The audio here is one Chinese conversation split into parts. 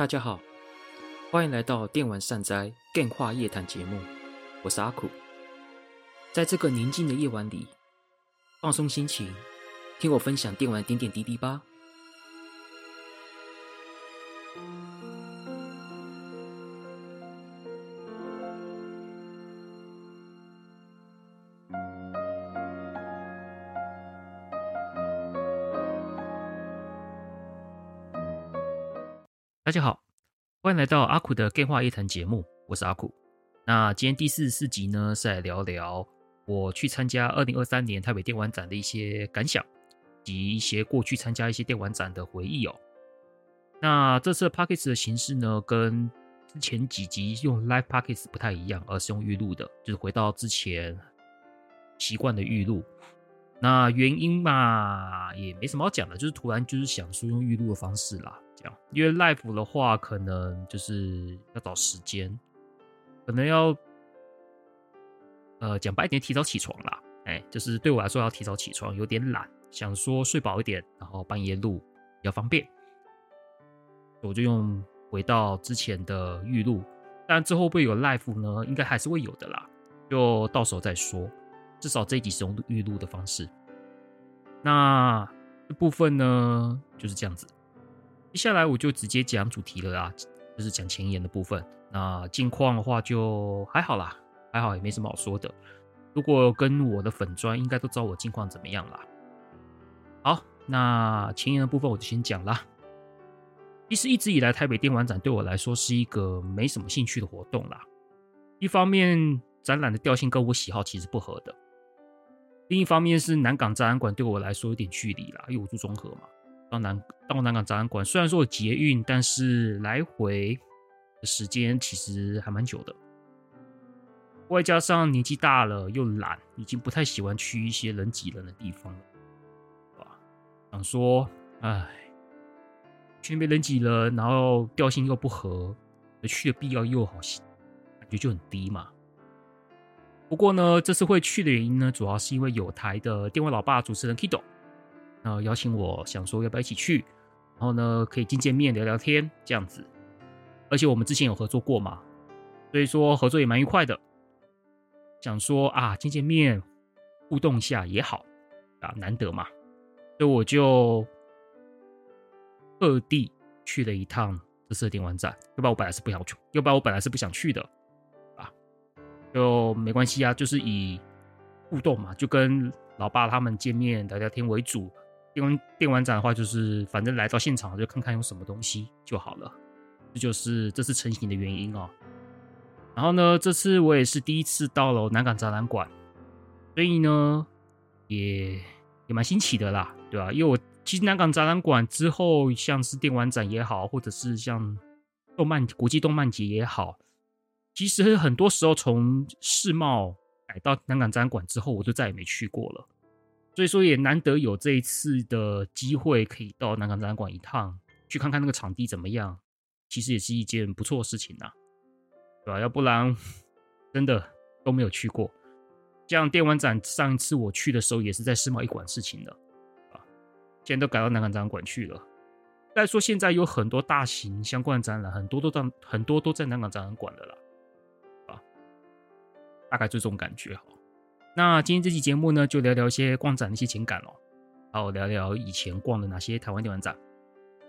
大家好，欢迎来到电玩善哉电话夜谈节目，我是阿苦。在这个宁静的夜晚里，放松心情，听我分享电玩点点滴滴吧。欢迎来到阿苦的电话夜谈节目，我是阿苦。那今天第四十四集呢，是来聊聊我去参加二零二三年台北电玩展的一些感想，及一些过去参加一些电玩展的回忆哦。那这次的 Podcast 的形式呢，跟之前几集用 Live Podcast 不太一样，而是用预录的，就是回到之前习惯的预录。那原因嘛，也没什么好讲的，就是突然就是想说用预录的方式啦。因为 live 的话，可能就是要找时间，可能要呃讲白一点，提早起床啦。哎，就是对我来说要提早起床，有点懒，想说睡饱一点，然后半夜录比较方便。我就用回到之前的预录，但之后会有 live 呢？应该还是会有的啦，就到时候再说。至少这一集是用预录的方式。那这部分呢，就是这样子。接下来我就直接讲主题了啦，就是讲前言的部分。那近况的话就还好啦，还好也没什么好说的。如果跟我的粉砖应该都知道我近况怎么样啦。好，那前言的部分我就先讲啦。其实一直以来台北电玩展对我来说是一个没什么兴趣的活动啦。一方面展览的调性跟我喜好其实不合的，另一方面是南港展览馆对我来说有点距离啦，因为我住中和嘛。到南到南港展览馆，虽然说有捷运，但是来回的时间其实还蛮久的。外加上年纪大了又懒，已经不太喜欢去一些人挤人的地方了，吧？想说，哎，去那边人挤人，然后调性又不合，去的必要又好，感觉就很低嘛。不过呢，这次会去的原因呢，主要是因为有台的电玩老爸主持人 Kido。然后邀请我，想说要不要一起去，然后呢，可以见见面、聊聊天这样子。而且我们之前有合作过嘛，所以说合作也蛮愉快的。想说啊，见见面、互动一下也好啊，难得嘛，所以我就特地去了一趟这次的电玩展。要不然我本来是不想去，要不然我本来是不想去的啊，就没关系啊，就是以互动嘛，就跟老爸他们见面、聊聊天为主。电玩电玩展的话，就是反正来到现场就看看有什么东西就好了，这就是这次成型的原因哦。然后呢，这次我也是第一次到了南港展览馆，所以呢，也也蛮新奇的啦，对吧？因为我其实南港展览馆之后，像是电玩展也好，或者是像动漫国际动漫节也好，其实很多时候从世贸改到南港展览馆之后，我就再也没去过了。所以说也难得有这一次的机会，可以到南港展览馆一趟，去看看那个场地怎么样。其实也是一件不错的事情呐，对吧？要不然真的都没有去过。像电玩展上一次我去的时候，也是在世贸一馆事情的啊，现在都改到南港展览馆去了。再说现在有很多大型相关的展览，很多都在很多都在南港展览馆的了，啊，大概就这种感觉哈。那今天这期节目呢，就聊聊一些逛展的一些情感哦，还有聊聊以前逛的哪些台湾电玩展。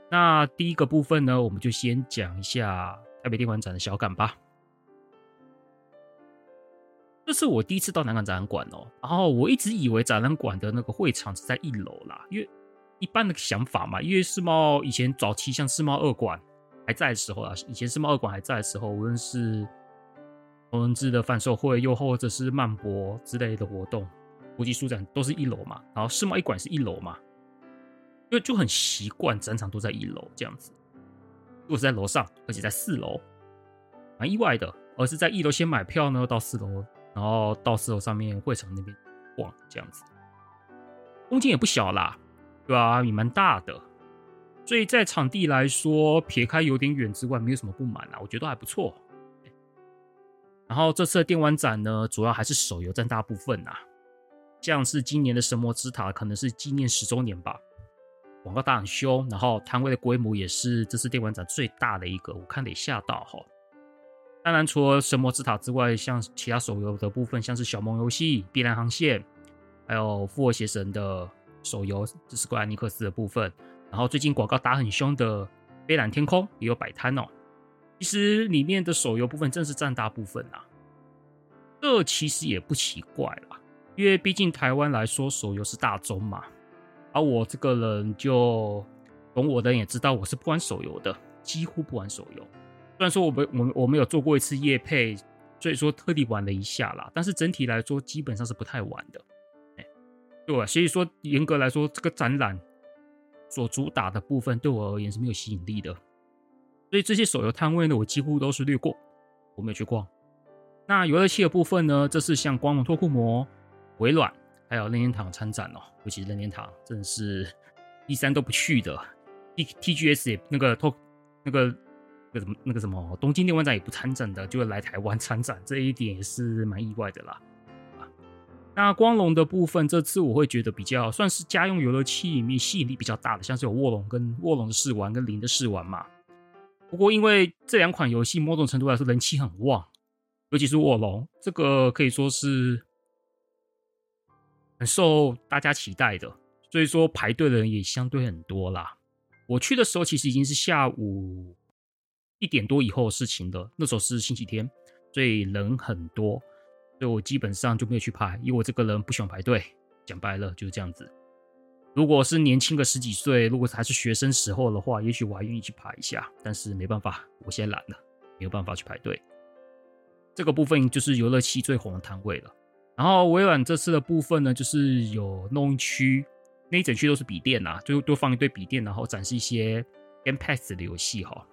那第一个部分呢，我们就先讲一下台北电玩展的小感吧。这是我第一次到南港展览馆哦，然后我一直以为展览馆的那个会场是在一楼啦，因为一般的想法嘛，因为世贸以前早期像世贸二馆还在的时候啊，以前世贸二馆还在的时候，无论是同人志的贩售会，又或者是漫博之类的活动，国际书展都是一楼嘛，然后世贸一馆是一楼嘛，就就很习惯展场都在一楼这样子。如果是在楼上，而且在四楼，蛮意外的。而是在一楼先买票呢，到四楼，然后到四楼上面会场那边逛这样子。空间也不小啦，对吧？也蛮大的，所以在场地来说，撇开有点远之外，没有什么不满啦，我觉得还不错。然后这次的电玩展呢，主要还是手游占大部分、啊。像是今年的《神魔之塔》，可能是纪念十周年吧。广告打很凶，然后摊位的规模也是这次电玩展最大的一个，我看得吓到哈。当然，除了神魔之塔之外，像其他手游的部分，像是小梦游戏、碧蓝航线，还有复活邪神的手游，这是怪尼克斯的部分。然后最近广告打很凶的飞蓝天空也有摆摊哦。其实里面的手游部分正是占大部分啦，这其实也不奇怪啦，因为毕竟台湾来说，手游是大宗嘛。而我这个人就懂我的人也知道，我是不玩手游的，几乎不玩手游。虽然说我们我们我们有做过一次夜配，所以说特地玩了一下啦，但是整体来说基本上是不太玩的。哎，对，所以说严格来说，这个展览所主打的部分对我而言是没有吸引力的。所以这些手游摊位呢，我几乎都是略过，我没有去逛。那游乐器的部分呢，这是像光荣拓库摩、微软还有任天堂参展哦，尤其是任天堂真是第三都不去的，T T G S 也那个拓那个。那个什么，那个什么，东京电玩展也不参展的，就会来台湾参展，这一点也是蛮意外的啦。那光荣的部分，这次我会觉得比较算是家用游乐器里面吸引力比较大的，像是有卧龙跟卧龙的试玩跟零的试玩嘛。不过因为这两款游戏某种程度来说人气很旺，尤其是卧龙，这个可以说是很受大家期待的，所以说排队的人也相对很多啦。我去的时候其实已经是下午。一点多以后的事情的，那时候是星期天，所以人很多，所以我基本上就没有去排，因为我这个人不喜欢排队。讲白了就是这样子。如果是年轻个十几岁，如果还是学生时候的话，也许我还愿意去排一下。但是没办法，我现在懒了，没有办法去排队。这个部分就是游乐器最红的摊位了。然后微软这次的部分呢，就是有弄一区，那一整区都是笔电啊，就多放一堆笔电，然后展示一些 GamePass 的游戏哈。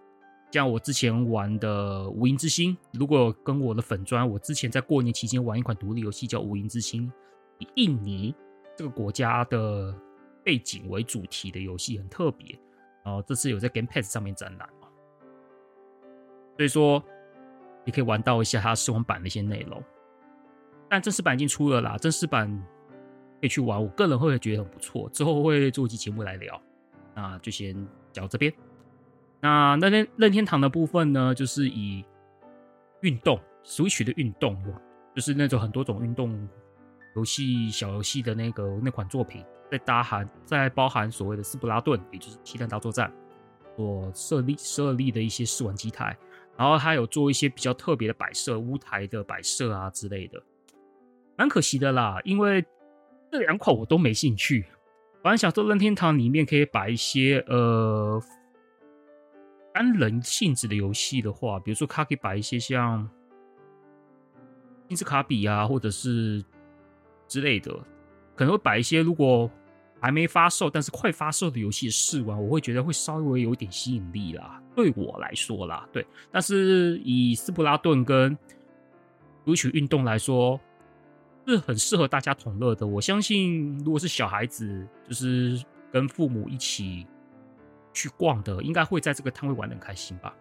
像我之前玩的《无垠之星》，如果跟我的粉砖，我之前在过年期间玩一款独立游戏叫《无垠之星》，印尼这个国家的背景为主题的游戏，很特别。然后这次有在 Game Pass 上面展览，所以说你可以玩到一下它试玩版的一些内容。但正式版已经出了啦，正式版可以去玩，我个人会觉得很不错。之后会做一期节目来聊，那就先讲这边。那那天任天堂的部分呢，就是以运动 Switch 的运动，就是那种很多种运动游戏小游戏的那个那款作品，在搭含在包含所谓的斯普拉顿，也就是《体弹大作战》所设立设立的一些试玩机台，然后还有做一些比较特别的摆设，屋台的摆设啊之类的，蛮可惜的啦，因为这两款我都没兴趣。反正想说任天堂里面可以摆一些呃。单人性质的游戏的话，比如说它可以摆一些像金字卡比啊，或者是之类的，可能会摆一些如果还没发售但是快发售的游戏试玩，我会觉得会稍微有点吸引力啦。对我来说啦，对。但是以斯普拉顿跟读取运动来说，是很适合大家同乐的。我相信，如果是小孩子，就是跟父母一起。去逛的应该会在这个摊位玩的很开心吧，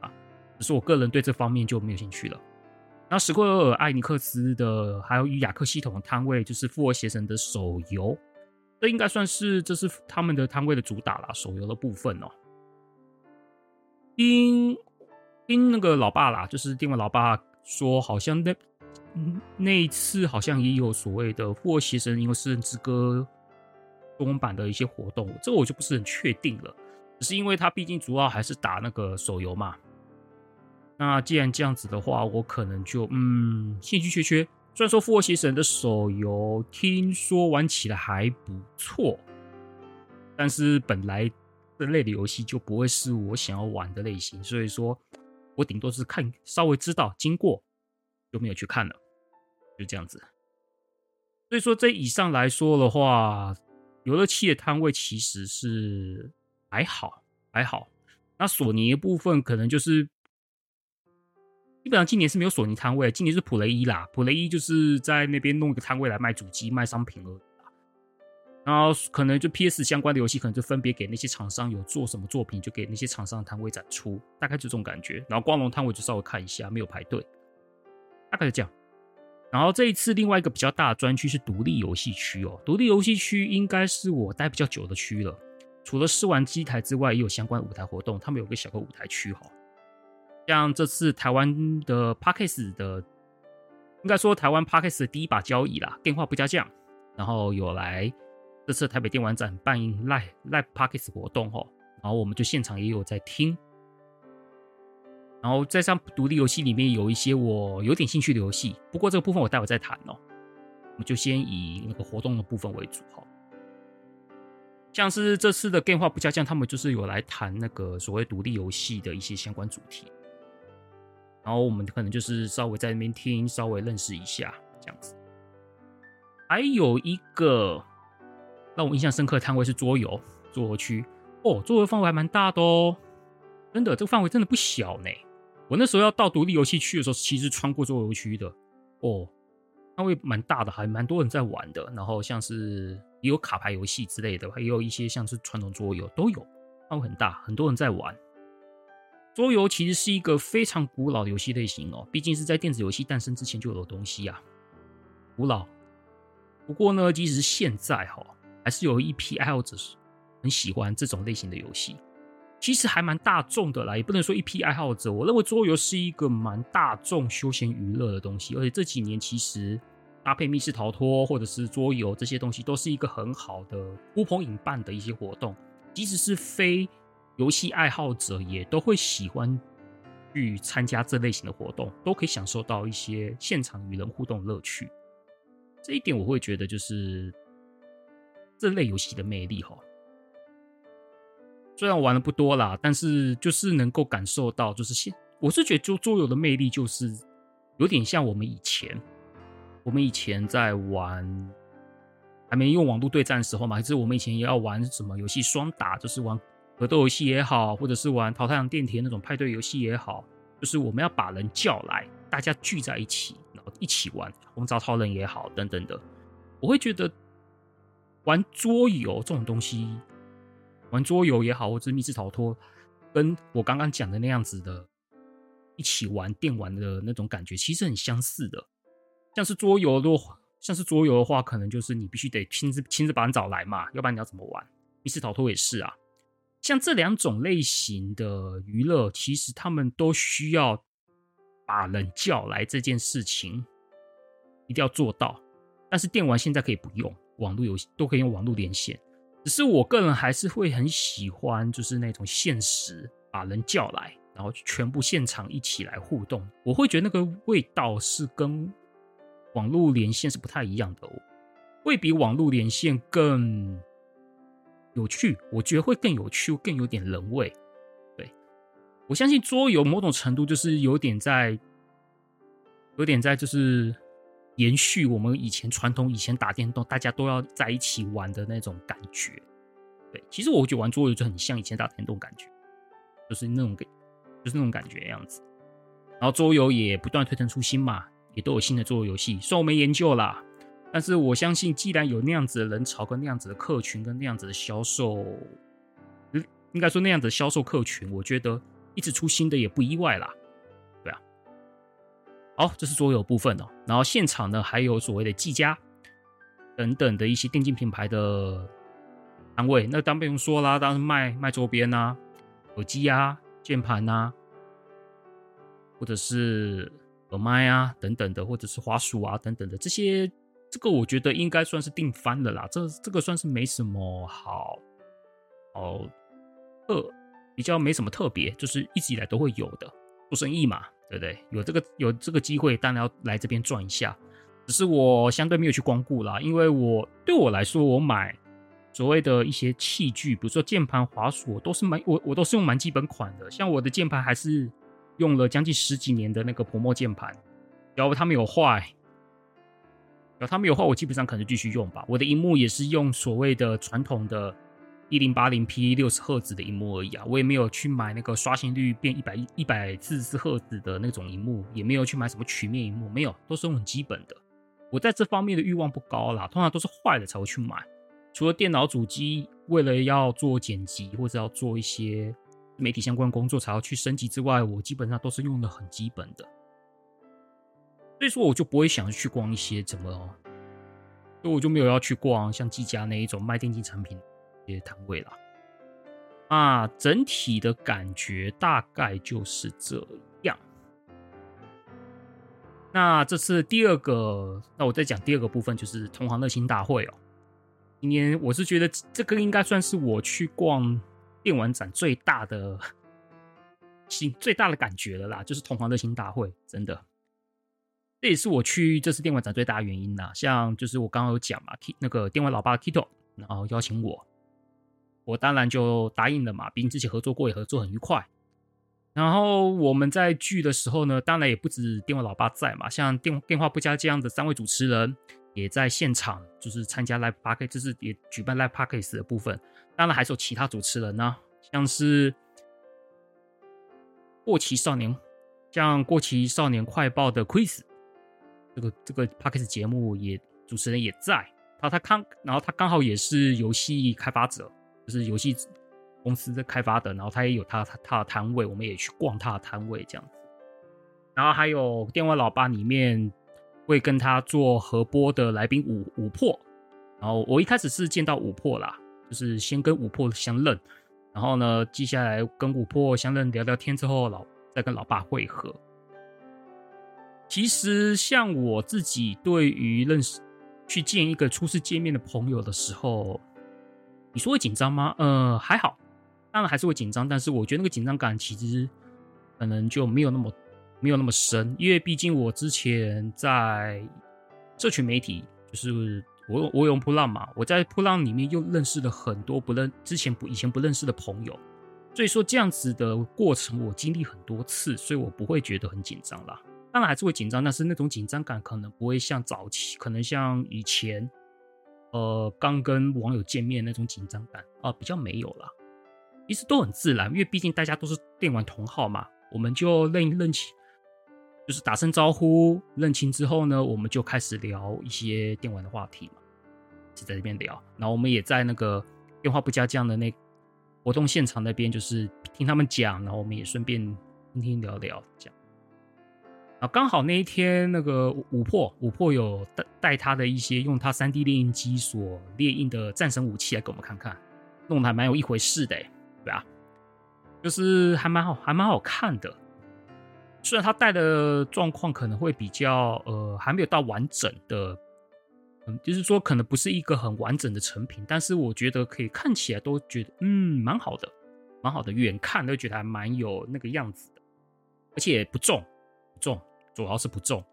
啊，只是我个人对这方面就没有兴趣了。那史克尔艾尼克斯的还有与雅克系统的摊位，就是复活邪神的手游，这应该算是这是他们的摊位的主打啦，手游的部分哦。听听那个老爸啦，就是电玩老爸说，好像那那一次好像也有所谓的复活邪神因为食人之歌中文版的一些活动，这个我就不是很确定了。只是因为它毕竟主要还是打那个手游嘛，那既然这样子的话，我可能就嗯兴趣缺缺。虽然说《复活邪神》的手游听说玩起来还不错，但是本来这类的游戏就不会是我想要玩的类型，所以说我顶多是看稍微知道经过就没有去看了，就这样子。所以说这以上来说的话，游乐器的摊位其实是。还好，还好。那索尼的部分可能就是，基本上今年是没有索尼摊位，今年是普雷伊啦。普雷伊就是在那边弄一个摊位来卖主机、卖商品而已啦。然后可能就 PS 相关的游戏，可能就分别给那些厂商有做什么作品，就给那些厂商的摊位展出，大概就这种感觉。然后光荣摊位就稍微看一下，没有排队，大概是这样。然后这一次另外一个比较大的专区是独立游戏区哦，独立游戏区应该是我待比较久的区了。除了试玩机台之外，也有相关舞台活动。他们有个小个舞台区哈，像这次台湾的 Podcast 的，应该说台湾 Podcast 的第一把交椅啦，电话不加酱，然后有来这次台北电玩展办 Live Live Podcast 活动哈，然后我们就现场也有在听。然后在上独立游戏里面有一些我有点兴趣的游戏，不过这个部分我待会再谈哦。我们就先以那个活动的部分为主哈。像是这次的电话不加酱，他们就是有来谈那个所谓独立游戏的一些相关主题。然后我们可能就是稍微在那边听，稍微认识一下这样子。还有一个让我印象深刻的摊位是桌游桌游区哦，桌游范围还蛮大的哦，真的这个范围真的不小呢。我那时候要到独立游戏区的时候，其实穿过桌游区的哦，那会蛮大的，还蛮多人在玩的。然后像是也有卡牌游戏之类的，还有一些像是传统桌游都有，范围很大，很多人在玩。桌游其实是一个非常古老的游戏类型哦，毕竟是在电子游戏诞生之前就有的东西啊，古老。不过呢，即使是现在哈，还是有一批爱好者很喜欢这种类型的游戏。其实还蛮大众的啦，也不能说一批爱好者。我认为桌游是一个蛮大众休闲娱乐的东西，而且这几年其实搭配密室逃脱或者是桌游这些东西，都是一个很好的呼朋引伴的一些活动。即使是非游戏爱好者，也都会喜欢去参加这类型的活动，都可以享受到一些现场与人互动的乐趣。这一点我会觉得就是这类游戏的魅力哈。虽然我玩的不多啦，但是就是能够感受到，就是现我是觉得就桌游的魅力，就是有点像我们以前，我们以前在玩还没用网络对战的时候嘛，还是我们以前也要玩什么游戏双打，就是玩格斗游戏也好，或者是玩桃太郎电铁那种派对游戏也好，就是我们要把人叫来，大家聚在一起，然后一起玩红糟超人也好，等等的，我会觉得玩桌游这种东西。玩桌游也好，或者密室逃脱，跟我刚刚讲的那样子的，一起玩电玩的那种感觉，其实很相似的。像是桌游，如果像是桌游的话，可能就是你必须得亲自亲自把人找来嘛，要不然你要怎么玩？密室逃脱也是啊。像这两种类型的娱乐，其实他们都需要把人叫来这件事情，一定要做到。但是电玩现在可以不用网络游戏，都可以用网络连线。只是我个人还是会很喜欢，就是那种现实把人叫来，然后全部现场一起来互动。我会觉得那个味道是跟网络连线是不太一样的哦，会比网络连线更有趣。我觉得会更有趣，更有点人味。对，我相信桌游某种程度就是有点在，有点在就是。延续我们以前传统，以前打电动大家都要在一起玩的那种感觉。对，其实我觉得玩桌游就很像以前打电动感觉，就是那种感，就是那种感觉样子。然后桌游也不断推陈出新嘛，也都有新的桌游游戏。虽然我没研究啦，但是我相信，既然有那样子的人潮跟那样子的客群跟那样子的销售，应该说那样子的销售客群，我觉得一直出新的也不意外啦。对啊好，这是桌游部分哦。然后现场呢，还有所谓的技嘉等等的一些电竞品牌的单位。那当不用说啦，当然卖卖周边啊，耳机啊、键盘啊，或者是耳麦啊等等的，或者是滑鼠啊等等的这些。这个我觉得应该算是定番的啦。这这个算是没什么好，好特，比较没什么特别，就是一直以来都会有的做生意嘛。对不对？有这个有这个机会，当然要来这边转一下。只是我相对没有去光顾啦，因为我对我来说，我买所谓的一些器具，比如说键盘、滑鼠，都是蛮我我都是用蛮基本款的。像我的键盘还是用了将近十几年的那个薄膜键盘，要不它没有坏，然后它没有坏，我基本上可能继续用吧。我的荧幕也是用所谓的传统的。一零八零 P 六十赫兹的荧幕而已啊，我也没有去买那个刷新率变一百一百四十赫兹的那种荧幕，也没有去买什么曲面荧幕，没有，都是用很基本的。我在这方面的欲望不高啦，通常都是坏了才会去买。除了电脑主机为了要做剪辑或者要做一些媒体相关工作才要去升级之外，我基本上都是用的很基本的。所以说我就不会想去逛一些怎么，所以我就没有要去逛像技嘉那一种卖电竞产品。些摊位啦，啊，整体的感觉大概就是这样。那这次第二个，那我再讲第二个部分，就是同行乐新大会哦。今天我是觉得这个应该算是我去逛电玩展最大的、心最大的感觉了啦，就是同行乐新大会，真的，这也是我去这次电玩展最大的原因啦。像就是我刚刚有讲嘛，那个电玩老爸 Kito，然后邀请我。我当然就答应了嘛，毕竟之前合作过，也合作很愉快。然后我们在聚的时候呢，当然也不止电玩老爸在嘛，像电电话不加这样的三位主持人也在现场，就是参加 Live Podcast，就是也举办 Live Podcast 的部分。当然还是有其他主持人呢、像是过期少年，像过期少年快报的 Chris，这个这个 Podcast 节目也主持人也在，他他刚，然后他刚好也是游戏开发者。就是游戏公司在开发的，然后他也有他他他的摊位，我们也去逛他的摊位这样子。然后还有电话老爸里面会跟他做合播的来宾五五破，然后我一开始是见到五破啦，就是先跟五破相认，然后呢，接下来跟五破相认聊聊天之后，老再跟老爸会合。其实像我自己对于认识去见一个初次见面的朋友的时候。你说会紧张吗？呃，还好，当然还是会紧张，但是我觉得那个紧张感其实可能就没有那么没有那么深，因为毕竟我之前在社群媒体，就是我我用噗浪嘛，我在噗浪里面又认识了很多不认之前不以前不认识的朋友，所以说这样子的过程我经历很多次，所以我不会觉得很紧张啦。当然还是会紧张，但是那种紧张感可能不会像早期，可能像以前。呃，刚跟网友见面那种紧张感啊，比较没有了，其实都很自然，因为毕竟大家都是电玩同好嘛，我们就认认清，就是打声招呼，认清之后呢，我们就开始聊一些电玩的话题嘛，是在这边聊，然后我们也在那个电话不加酱的那活动现场那边，就是听他们讲，然后我们也顺便听听聊聊这样。啊，刚好那一天，那个五破五破有带带他的一些用他三 D 列印机所列印的战神武器来给我们看看，弄得还蛮有一回事的，对吧？就是还蛮好，还蛮好看的。虽然他带的状况可能会比较呃，还没有到完整的，嗯，就是说可能不是一个很完整的成品，但是我觉得可以看起来都觉得嗯蛮好的，蛮好的，远看都觉得还蛮有那个样子的，而且不重，不重。主要是不重，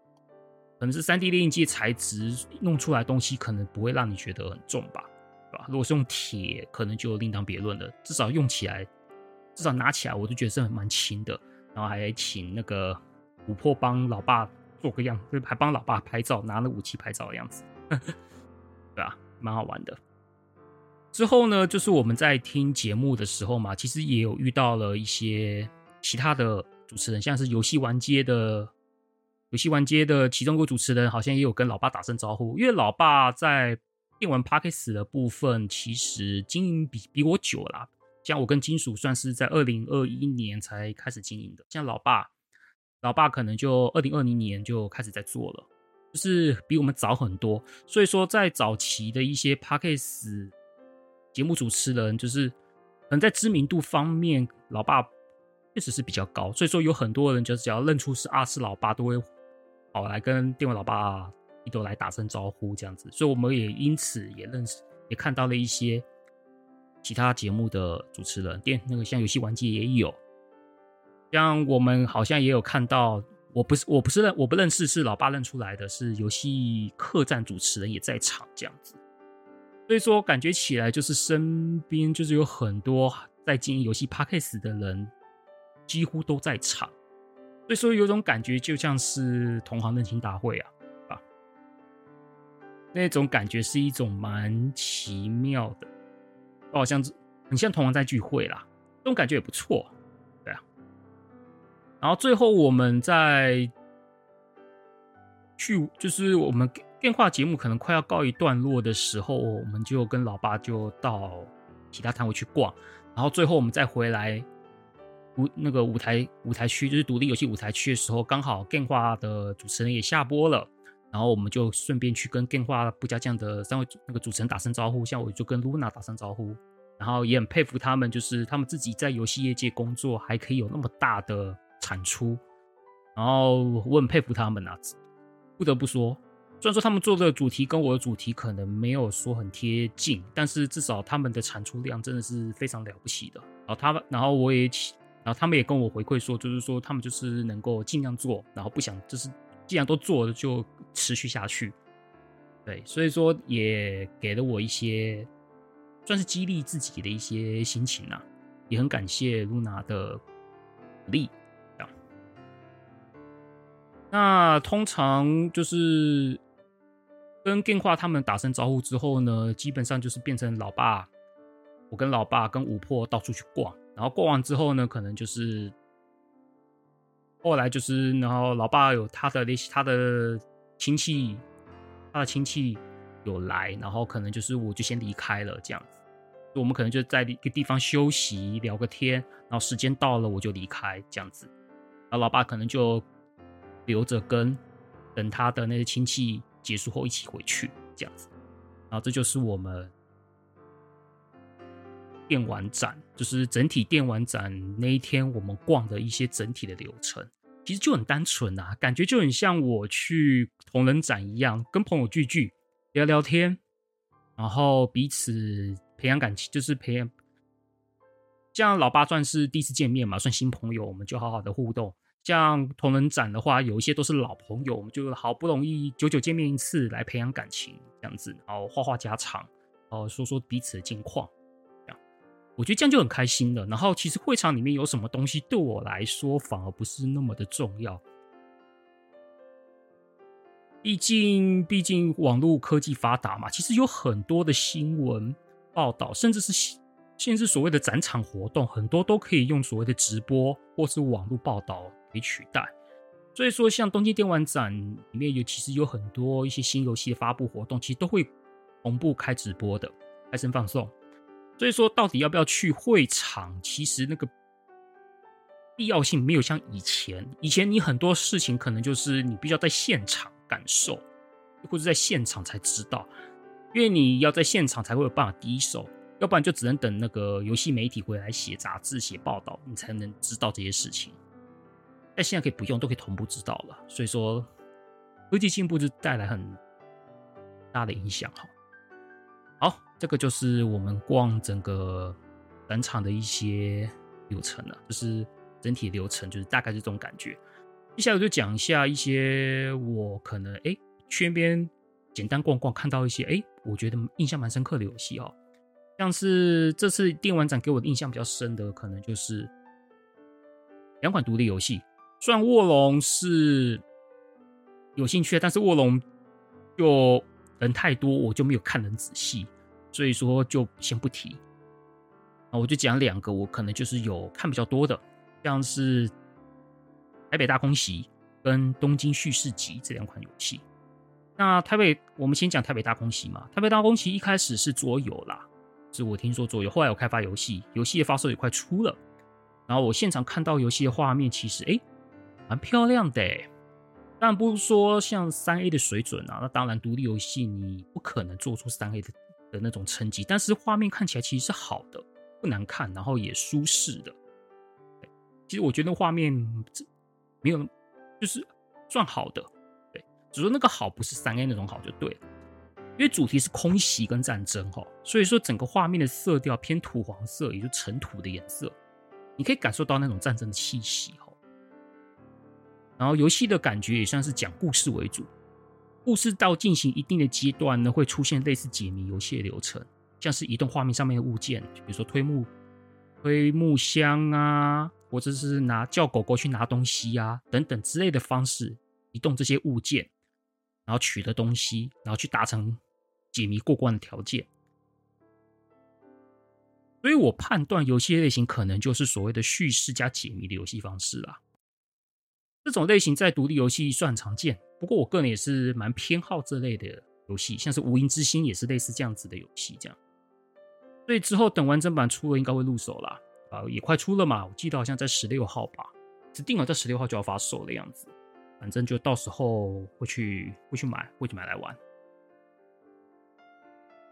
可能是三 D 列印机材质弄出来东西，可能不会让你觉得很重吧，对吧？如果是用铁，可能就另当别论了。至少用起来，至少拿起来，我都觉得是很蛮轻的。然后还请那个琥珀帮老爸做个样，就还帮老爸拍照，拿了武器拍照的样子，对吧？蛮好玩的。之后呢，就是我们在听节目的时候嘛，其实也有遇到了一些其他的主持人，像是游戏玩街的。游戏玩街的其中一个主持人好像也有跟老爸打声招呼，因为老爸在电玩 Parkes 的部分其实经营比比我久了啦，像我跟金属算是在二零二一年才开始经营的，像老爸，老爸可能就二零二零年就开始在做了，就是比我们早很多。所以说，在早期的一些 Parkes 节目主持人，就是可能在知名度方面，老爸确实是比较高，所以说有很多人就只要认出是阿四老爸，都会。好，来跟电玩老爸一都来打声招呼，这样子，所以我们也因此也认识，也看到了一些其他节目的主持人，电那个像游戏玩街也有，像我们好像也有看到，我不是我不是认我不认识，是老爸认出来的，是游戏客栈主持人也在场这样子，所以说感觉起来就是身边就是有很多在经营游戏 Podcast 的人，几乎都在场。所以说有种感觉，就像是同行认亲大会啊，啊，那种感觉是一种蛮奇妙的，好像是很像同行在聚会啦，这种感觉也不错，对啊。然后最后我们在去，就是我们电话节目可能快要告一段落的时候，我们就跟老爸就到其他摊位去逛，然后最后我们再回来。舞那个舞台舞台区就是独立游戏舞台区的时候，刚好电话的主持人也下播了，然后我们就顺便去跟电话不加酱的三位那个主持人打声招呼，像我就跟露娜打声招呼，然后也很佩服他们，就是他们自己在游戏业界工作还可以有那么大的产出，然后我很佩服他们啊。不得不说，虽然说他们做的主题跟我的主题可能没有说很贴近，但是至少他们的产出量真的是非常了不起的。然后他们，然后我也，然后他们也跟我回馈说，就是说他们就是能够尽量做，然后不想就是既然都做了，就持续下去。对，所以说也给了我一些。算是激励自己的一些心情啊，也很感谢露娜的鼓励。那通常就是跟电话他们打声招呼之后呢，基本上就是变成老爸，我跟老爸跟五婆到处去逛，然后过完之后呢，可能就是后来就是，然后老爸有他的那些他的亲戚，他的亲戚有来，然后可能就是我就先离开了这样子。我们可能就在一个地方休息聊个天，然后时间到了我就离开这样子，然后老爸可能就留着跟等他的那些亲戚结束后一起回去这样子，然后这就是我们电玩展，就是整体电玩展那一天我们逛的一些整体的流程，其实就很单纯啊，感觉就很像我去同人展一样，跟朋友聚聚聊聊天，然后彼此。培养感情就是培养，像老爸算是第一次见面嘛，算新朋友，我们就好好的互动。像同人展的话，有一些都是老朋友，我们就好不容易久久见面一次，来培养感情这样子，然后话话家常，然后说说彼此的近况，我觉得这样就很开心了。然后其实会场里面有什么东西，对我来说反而不是那么的重要。毕竟，毕竟网络科技发达嘛，其实有很多的新闻。报道，甚至是现在所谓的展场活动，很多都可以用所谓的直播或是网络报道给取代。所以说，像东京电玩展里面有，其实有很多一些新游戏的发布活动，其实都会同步开直播的，开声放送。所以说，到底要不要去会场，其实那个必要性没有像以前，以前你很多事情可能就是你必须要在现场感受，或者在现场才知道。因为你要在现场才会有办法第一手，要不然就只能等那个游戏媒体回来写杂志、写报道，你才能知道这些事情。但现在可以不用，都可以同步知道了。所以说，科技进步就带来很大的影响。哈，这个就是我们逛整个展场的一些流程了，就是整体流程，就是大概是这种感觉。接下来就讲一下一些我可能哎去那边简单逛逛，看到一些哎。诶我觉得印象蛮深刻的游戏哦，像是这次电玩展给我的印象比较深的，可能就是两款独立游戏。虽然卧龙是有兴趣，但是卧龙就人太多，我就没有看得很仔细，所以说就先不提。啊我就讲两个，我可能就是有看比较多的，像是台北大空袭跟东京叙事集这两款游戏。那台北，我们先讲台北大空袭嘛。台北大空袭一开始是桌游啦，是我听说桌游，后来有开发游戏，游戏的发售也快出了。然后我现场看到游戏的画面，其实哎，蛮漂亮的。但不是说像三 A 的水准啊，那当然独立游戏你不可能做出三 A 的的那种成绩，但是画面看起来其实是好的，不难看，然后也舒适的。其实我觉得画面这没有，就是算好的。对只说那个好不是三 A 那种好就对了，因为主题是空袭跟战争哈，所以说整个画面的色调偏土黄色，也就尘土的颜色，你可以感受到那种战争的气息哈。然后游戏的感觉也像是讲故事为主，故事到进行一定的阶段呢，会出现类似解谜游戏的流程，像是移动画面上面的物件，比如说推木推木箱啊，或者是拿叫狗狗去拿东西啊等等之类的方式移动这些物件。然后取得东西，然后去达成解谜过关的条件。所以我判断游戏类型可能就是所谓的叙事加解谜的游戏方式啦。这种类型在独立游戏算常见，不过我个人也是蛮偏好这类的游戏，像是《无垠之星》也是类似这样子的游戏，这样。所以之后等完整版出了，应该会入手啦。啊，也快出了嘛，我记得好像在十六号吧，指定了在十六号就要发售的样子。反正就到时候会去会去买会去买来玩。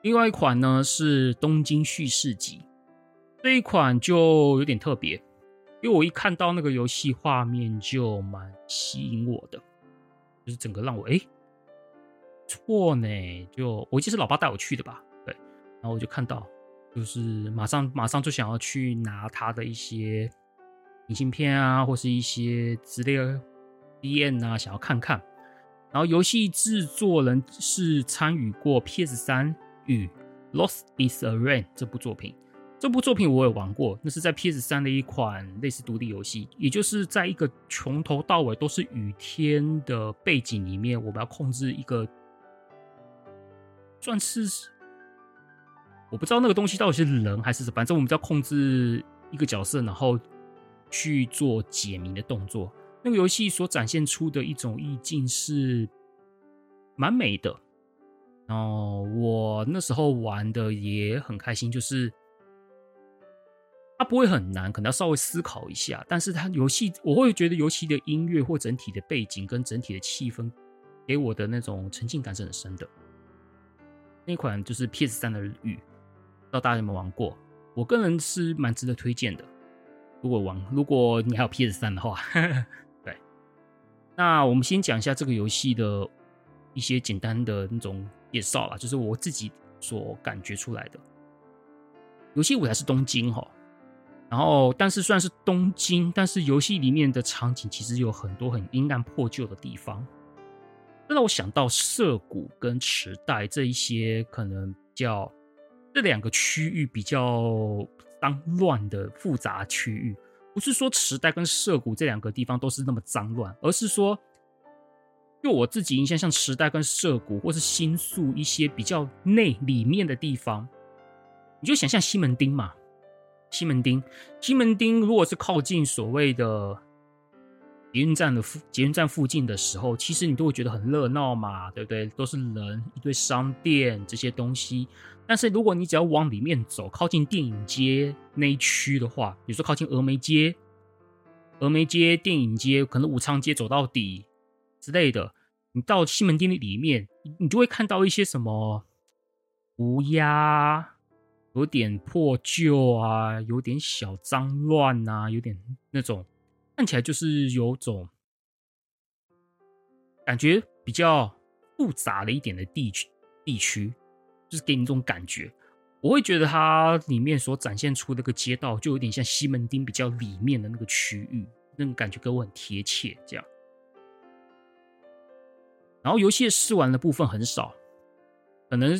另外一款呢是《东京叙事集》，这一款就有点特别，因为我一看到那个游戏画面就蛮吸引我的，就是整个让我哎，错呢，就我记得是老爸带我去的吧，对，然后我就看到，就是马上马上就想要去拿他的一些明信片啊，或是一些资料 DM 啊，想要看看。然后游戏制作人是参与过 PS 三与《Lost Is a Rain》这部作品。这部作品我也玩过，那是在 PS 三的一款类似独立游戏，也就是在一个从头到尾都是雨天的背景里面，我们要控制一个，算是我不知道那个东西到底是人还是什么，反正我们要控制一个角色，然后去做解谜的动作。那个游戏所展现出的一种意境是蛮美的，然后我那时候玩的也很开心，就是。它不会很难，可能要稍微思考一下。但是它游戏，我会觉得游戏的音乐或整体的背景跟整体的气氛，给我的那种沉浸感是很深的。那款就是 PS 三的雨，不知道大家有没有玩过？我个人是蛮值得推荐的。如果玩，如果你还有 PS 三的话，对。那我们先讲一下这个游戏的一些简单的那种介绍啦，就是我自己所感觉出来的。游戏舞台是东京哈。然后，但是虽然是东京，但是游戏里面的场景其实有很多很阴暗破旧的地方，这让我想到涩谷跟池袋这一些可能比较这两个区域比较脏乱的复杂区域。不是说池袋跟涩谷这两个地方都是那么脏乱，而是说，就我自己印象，像池袋跟涩谷或是新宿一些比较内里面的地方，你就想象西门町嘛。西门町，西门町如果是靠近所谓的捷运站的附捷运站附近的时候，其实你都会觉得很热闹嘛，对不对？都是人，一堆商店这些东西。但是如果你只要往里面走，靠近电影街那一区的话，比如说靠近峨眉街、峨眉街、电影街，可能武昌街走到底之类的，你到西门町的里面，你就会看到一些什么乌鸦。有点破旧啊，有点小脏乱啊，有点那种看起来就是有种感觉比较复杂了一点的地区地区，就是给你这种感觉。我会觉得它里面所展现出那个街道，就有点像西门町比较里面的那个区域，那种感觉给我很贴切。这样，然后游戏试玩的部分很少，可能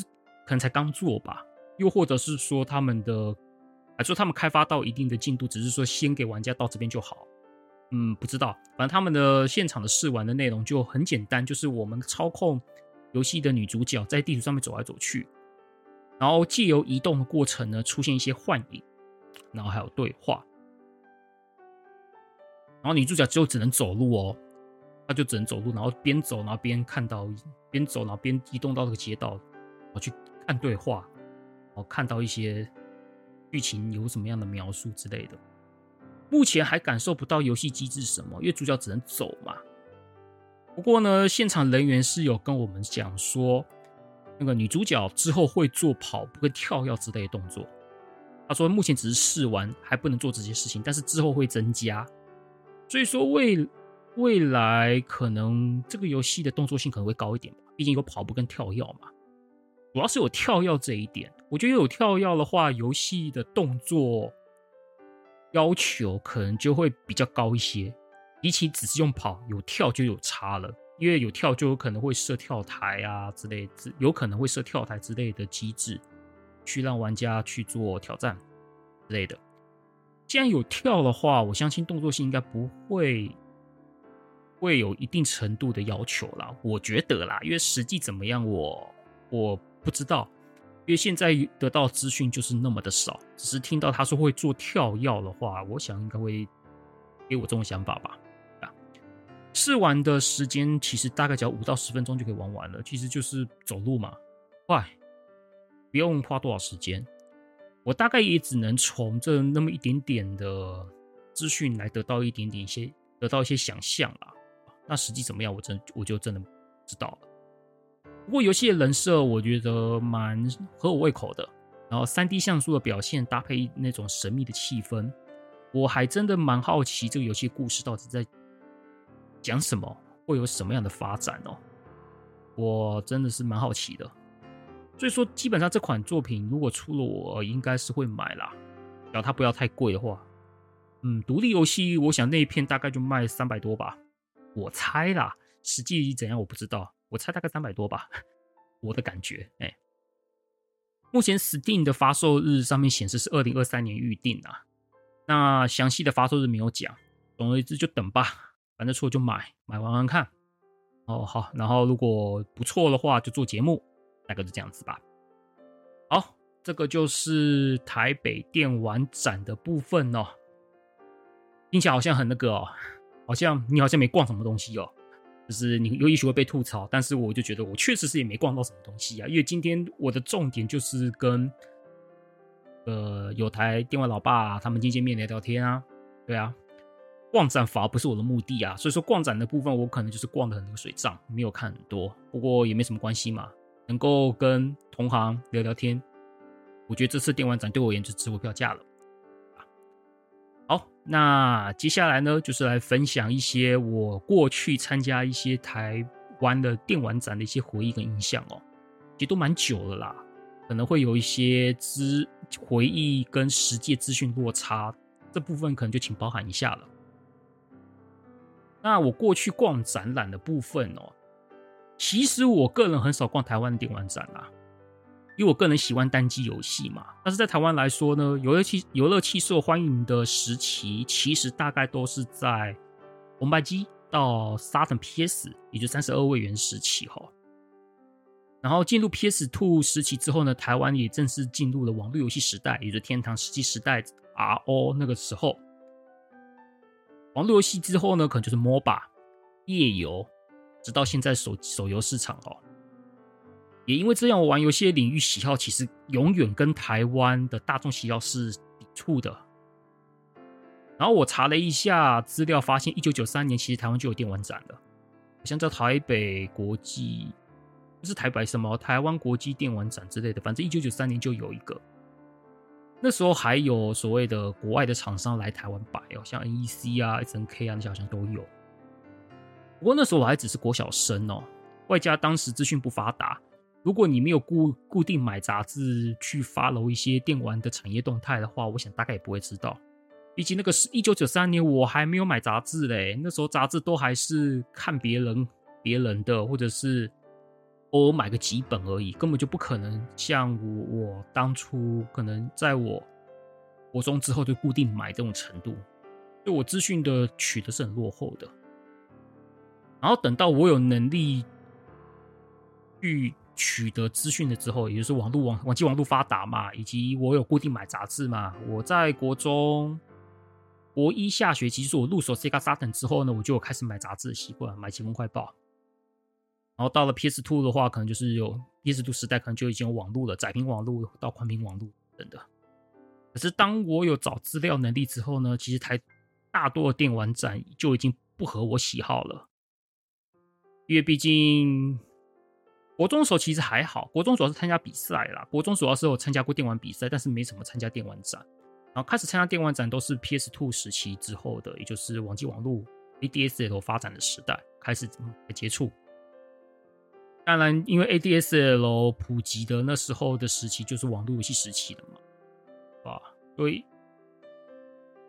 可能才刚做吧。又或者是说他们的，啊说他们开发到一定的进度，只是说先给玩家到这边就好。嗯，不知道，反正他们的现场的试玩的内容就很简单，就是我们操控游戏的女主角在地图上面走来走去，然后借由移动的过程呢，出现一些幻影，然后还有对话，然后女主角就只能走路哦，她就只能走路，然后边走然后边看到，边走然后边移动到这个街道，我去看对话。我看到一些剧情有什么样的描述之类的，目前还感受不到游戏机制什么，因为主角只能走嘛。不过呢，现场人员是有跟我们讲说，那个女主角之后会做跑步跟跳跃之类的动作。他说目前只是试玩，还不能做这些事情，但是之后会增加。所以说未未来可能这个游戏的动作性可能会高一点吧，毕竟有跑步跟跳跃嘛。主要是有跳跃这一点，我觉得有跳跃的话，游戏的动作要求可能就会比较高一些。比起只是用跑，有跳就有差了，因为有跳就有可能会设跳台啊之类的，有可能会设跳台之类的机制，去让玩家去做挑战之类的。既然有跳的话，我相信动作性应该不会会有一定程度的要求啦，我觉得啦，因为实际怎么样，我我。不知道，因为现在得到资讯就是那么的少，只是听到他说会做跳跃的话，我想应该会给我这种想法吧。啊，试玩的时间其实大概只要五到十分钟就可以玩完了，其实就是走路嘛，快，不用花多少时间。我大概也只能从这那么一点点的资讯来得到一点点一些，得到一些想象啦。那实际怎么样，我真我就真的不知道了。不过游戏的人设我觉得蛮合我胃口的，然后三 D 像素的表现搭配那种神秘的气氛，我还真的蛮好奇这个游戏故事到底在讲什么，会有什么样的发展哦。我真的是蛮好奇的。所以说，基本上这款作品如果出了，我应该是会买啦。只要它不要太贵的话，嗯，独立游戏，我想那一片大概就卖三百多吧，我猜啦。实际怎样我不知道，我猜大概三百多吧，我的感觉。哎、目前 Steam 的发售日上面显示是二零二三年预定啊，那详细的发售日没有讲。总而言之就等吧，反正出了就买，买玩玩看。哦，好，然后如果不错的话就做节目，大概是这样子吧。好，这个就是台北电玩展的部分哦。听起来好像很那个哦，好像你好像没逛什么东西哦。就是你有也许会被吐槽，但是我就觉得我确实是也没逛到什么东西啊。因为今天我的重点就是跟呃有台电玩老爸他们见见面聊聊天啊。对啊，逛展反而不是我的目的啊。所以说逛展的部分我可能就是逛的很流水账，没有看很多。不过也没什么关系嘛，能够跟同行聊聊天，我觉得这次电玩展对我而言就值回票价了。那接下来呢，就是来分享一些我过去参加一些台湾的电玩展的一些回忆跟印象哦，其实都蛮久了啦，可能会有一些资回忆跟实际资讯落差，这部分可能就请包涵一下了。那我过去逛展览的部分哦，其实我个人很少逛台湾的电玩展啦。因为我个人喜欢单机游戏嘛，但是在台湾来说呢，游乐器游乐器受欢迎的时期，其实大概都是在红白机到 Saturn PS，也就三十二位元时期哈。然后进入 PS Two 时期之后呢，台湾也正式进入了网络游戏时代，也就是天堂世纪时代 RO 那个时候。网络游戏之后呢，可能就是 MOBA 页游，直到现在手手游市场哦。也因为这样，我玩游戏的领域喜好其实永远跟台湾的大众喜好是抵触的。然后我查了一下资料，发现一九九三年其实台湾就有电玩展了，好像在台北国际，不是台北什么台湾国际电玩展之类的，反正一九九三年就有一个。那时候还有所谓的国外的厂商来台湾摆哦，像 NEC 啊、SNK 啊那些好像都有。不过那时候我还只是国小生哦，外加当时资讯不发达。如果你没有固固定买杂志去 follow 一些电玩的产业动态的话，我想大概也不会知道。毕竟那个是一九九三年，我还没有买杂志嘞。那时候杂志都还是看别人别人的，或者是偶尔买个几本而已，根本就不可能像我我当初可能在我国中之后就固定买这种程度。就我资讯的取得是很落后的。然后等到我有能力去。取得资讯了之后，也就是网络网网际网络发达嘛，以及我有固定买杂志嘛。我在国中国一下学期，就是我入手 Sega Saturn 之后呢，我就有开始买杂志的习惯，买《疾风快报》。然后到了 PS Two 的话，可能就是有 PS Two 时代，可能就已经有网络了，窄屏网络到宽屏网络等等。可是当我有找资料能力之后呢，其实台大多的电玩展就已经不合我喜好了，因为毕竟。国中的时候其实还好，国中主要是参加比赛啦。国中主要是有参加过电玩比赛，但是没什么参加电玩展。然后开始参加电玩展都是 PS Two 时期之后的，也就是网际网络 ADSL 发展的时代开始接触。当然，因为 ADSL 普及的那时候的时期就是网络游戏时期了嘛，啊，所以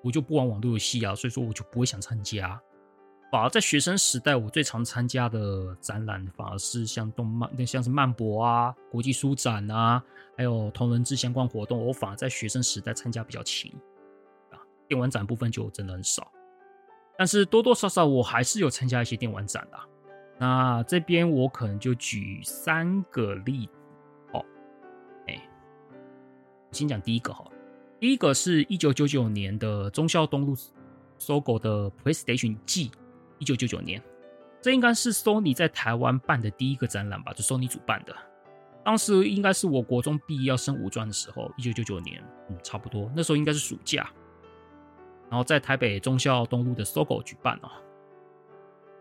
我就不玩网络游戏啊，所以说我就不会想参加。反而在学生时代，我最常参加的展览，反而是像动漫，那像是漫博啊、国际书展啊，还有同人志相关活动，我反而在学生时代参加比较勤啊。电玩展部分就真的很少，但是多多少少我还是有参加一些电玩展的。那这边我可能就举三个例子哦。哎，先讲第一个哈，第一个是一九九九年的忠孝东路 SOGO 的 PlayStation G。一九九九年，这应该是 Sony 在台湾办的第一个展览吧？就 Sony 主办的。当时应该是我国中毕业要升五专的时候，一九九九年，嗯，差不多。那时候应该是暑假，然后在台北中校东路的 SOGO 举办哦。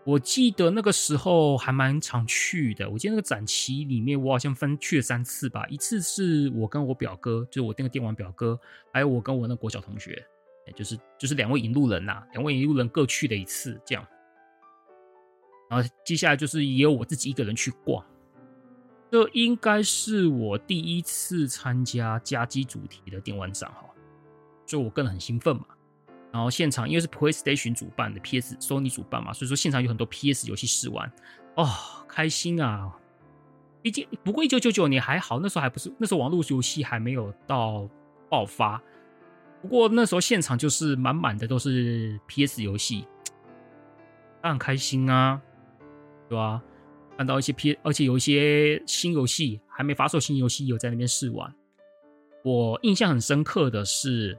我记得那个时候还蛮常去的。我记得那个展期里面，我好像分去了三次吧。一次是我跟我表哥，就是我那个电玩表哥，还有我跟我那国小同学，就是就是两位引路人呐、两位引路人各去了一次这样。然后接下来就是也有我自己一个人去逛。这应该是我第一次参加家机主题的电玩展哈，所以我个人很兴奋嘛。然后现场因为是 PlayStation 主办的，PS Sony 主办嘛，所以说现场有很多 PS 游戏试玩，哦，开心啊！毕竟不过一九九九年还好，那时候还不是那时候网络游戏还没有到爆发。不过那时候现场就是满满的都是 PS 游戏，当然开心啊，对吧？看到一些 P，而且有一些新游戏还没发售，新游戏有在那边试玩。我印象很深刻的是，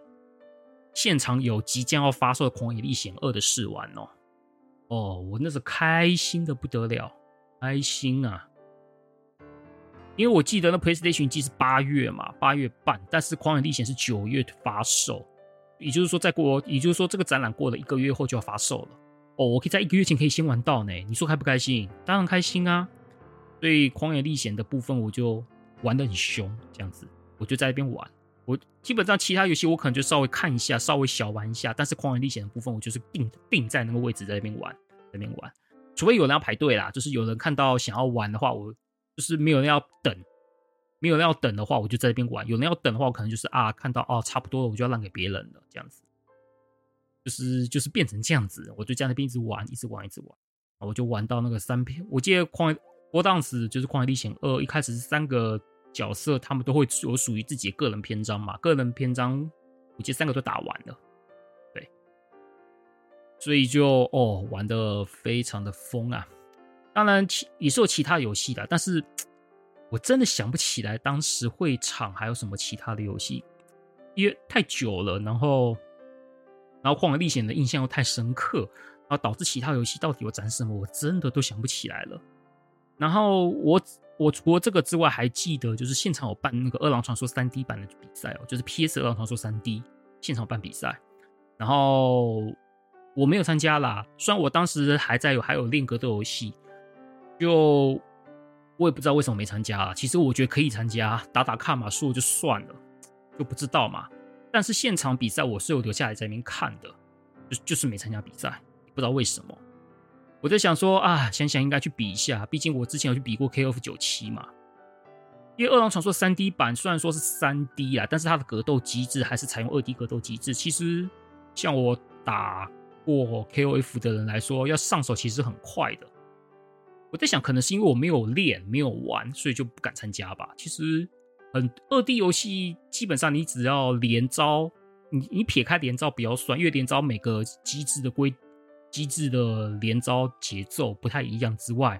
现场有即将要发售的《狂野历险二》的试玩哦。哦，我那时候开心的不得了，开心啊！因为我记得那 PlayStation 机是八月嘛，八月半，但是《狂野历险》是九月发售，也就是说再过，也就是说这个展览过了一个月后就要发售了。哦，我可以在一个月前可以先玩到呢，你说开不开心？当然开心啊！所以《狂野历险》的部分我就玩的很凶，这样子，我就在那边玩。我基本上其他游戏我可能就稍微看一下，稍微小玩一下，但是《狂野历险》的部分我就是定定在那个位置在那边玩，在那边玩。除非有人要排队啦，就是有人看到想要玩的话，我就是没有人要等，没有人要等的话，我就在那边玩。有人要等的话，我可能就是啊，看到哦差不多了，我就要让给别人了，这样子。就是就是变成这样子，我就在那边一直玩，一直玩，一直玩，我就玩到那个三篇。我记得旷野，我当时就是《旷野历险二》，一开始是三个角色，他们都会有属于自己的个人篇章嘛。个人篇章，我记得三个都打完了，对，所以就哦玩的非常的疯啊。当然其也是有其他游戏的，但是我真的想不起来当时会场还有什么其他的游戏，因为太久了，然后。然后《旷野历险》的印象又太深刻，然后导致其他游戏到底有展示什么，我真的都想不起来了。然后我我除了这个之外，还记得就是现场有办那个《饿狼传说》三 D 版的比赛哦，就是 PS《饿狼传说》三 D 现场办比赛。然后我没有参加啦，虽然我当时还在有还有练格斗游戏，就我也不知道为什么没参加啊。其实我觉得可以参加，打打看嘛，输就算了，就不知道嘛。但是现场比赛我是有留下来在那边看的，就就是没参加比赛，不知道为什么。我在想说啊，想想应该去比一下，毕竟我之前有去比过 KOF 九七嘛。因为《饿狼传说》三 D 版虽然说是三 D 啊，但是它的格斗机制还是采用二 D 格斗机制。其实像我打过 KOF 的人来说，要上手其实很快的。我在想，可能是因为我没有练、没有玩，所以就不敢参加吧。其实。很二 D 游戏基本上你只要连招，你你撇开连招不要算，因为连招每个机制的规机制的连招节奏不太一样之外，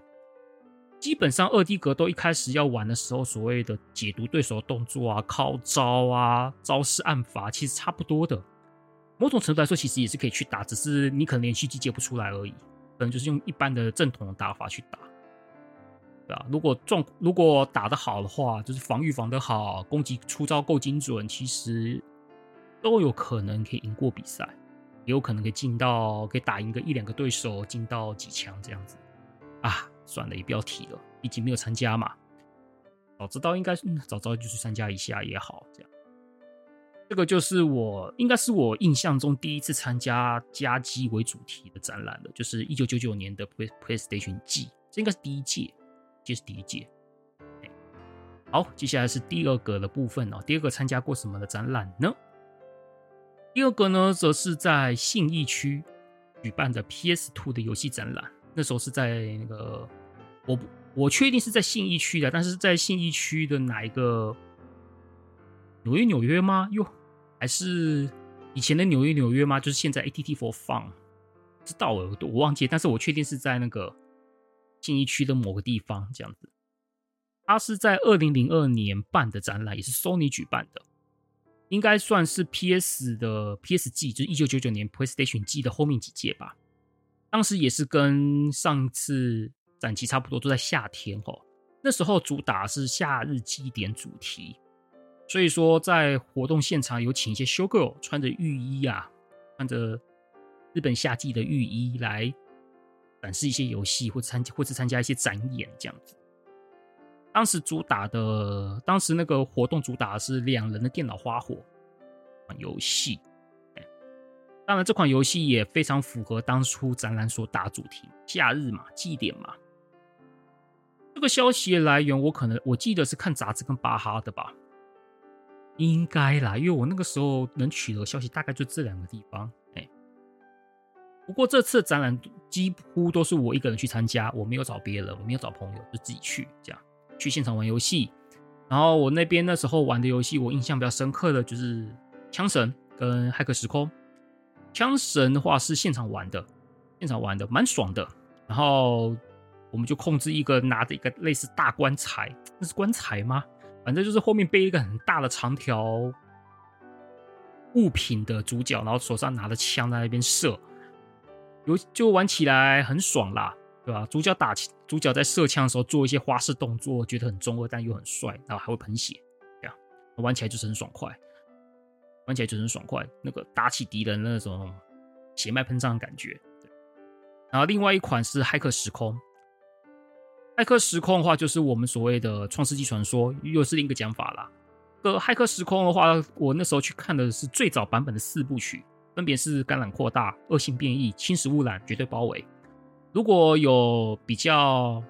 基本上二 D 格斗一开始要玩的时候，所谓的解读对手动作啊、靠招啊、招式按法，其实差不多的。某种程度来说，其实也是可以去打，只是你可能连续技接不出来而已，可能就是用一般的正统的打法去打。对啊，如果状如果打得好的话，就是防御防得好，攻击出招够精准，其实都有可能可以赢过比赛，也有可能可以进到可以打赢个一两个对手，进到几强这样子。啊，算了，也不要提了，毕竟没有参加嘛。早知道应该早早就去参加一下也好，这样。这个就是我应该是我印象中第一次参加家机为主题的展览了，就是一九九九年的 Play PlayStation G，，这应该是第一届。这是第一届，好，接下来是第二个的部分哦。第二个参加过什么的展览呢？第二个呢，则是在信义区举办的 PS Two 的游戏展览。那时候是在那个，我不我确定是在信义区的，但是在信义区的哪一个？纽约纽约吗？哟，还是以前的纽约纽约吗？就是现在 ATT for Fun，知道我我忘记，但是我确定是在那个。信义区的某个地方，这样子，它是在二零零二年办的展览，也是 Sony 举办的，应该算是 PS 的 PS 季，就是一九九九年 PlayStation 季的后面几届吧。当时也是跟上次展期差不多，都在夏天哦。那时候主打是夏日祭典主题，所以说在活动现场有请一些 show girl 穿着浴衣啊，穿着日本夏季的浴衣来。展示一些游戏，或者参或者参加一些展演这样子。当时主打的，当时那个活动主打的是两人的电脑花火游戏。当然，这款游戏也非常符合当初展览所打主题，假日嘛，祭典嘛。这个消息来源，我可能我记得是看杂志跟巴哈的吧，应该啦，因为我那个时候能取得消息大概就这两个地方。不过这次展览几乎都是我一个人去参加，我没有找别人，我没有找朋友，就自己去这样去现场玩游戏。然后我那边那时候玩的游戏，我印象比较深刻的就是《枪神》跟《骇客时空》。枪神的话是现场玩的，现场玩的蛮爽的。然后我们就控制一个拿着一个类似大棺材，那是棺材吗？反正就是后面背一个很大的长条物品的主角，然后手上拿着枪在那边射，有就玩起来很爽啦，对吧？主角打主角在射枪的时候做一些花式动作，觉得很中二，但又很帅，然后还会喷血，这样玩起来就是很爽快。玩起来就是很爽快，那个打起敌人那种血脉喷张的感觉。然后另外一款是《骇客时空》，《骇客时空》的话就是我们所谓的《创世纪传说》，又是另一个讲法啦。这个《骇客时空》的话，我那时候去看的是最早版本的四部曲，分别是《感染扩大》、《恶性变异》、《侵蚀污染》、《绝对包围》。如果有比较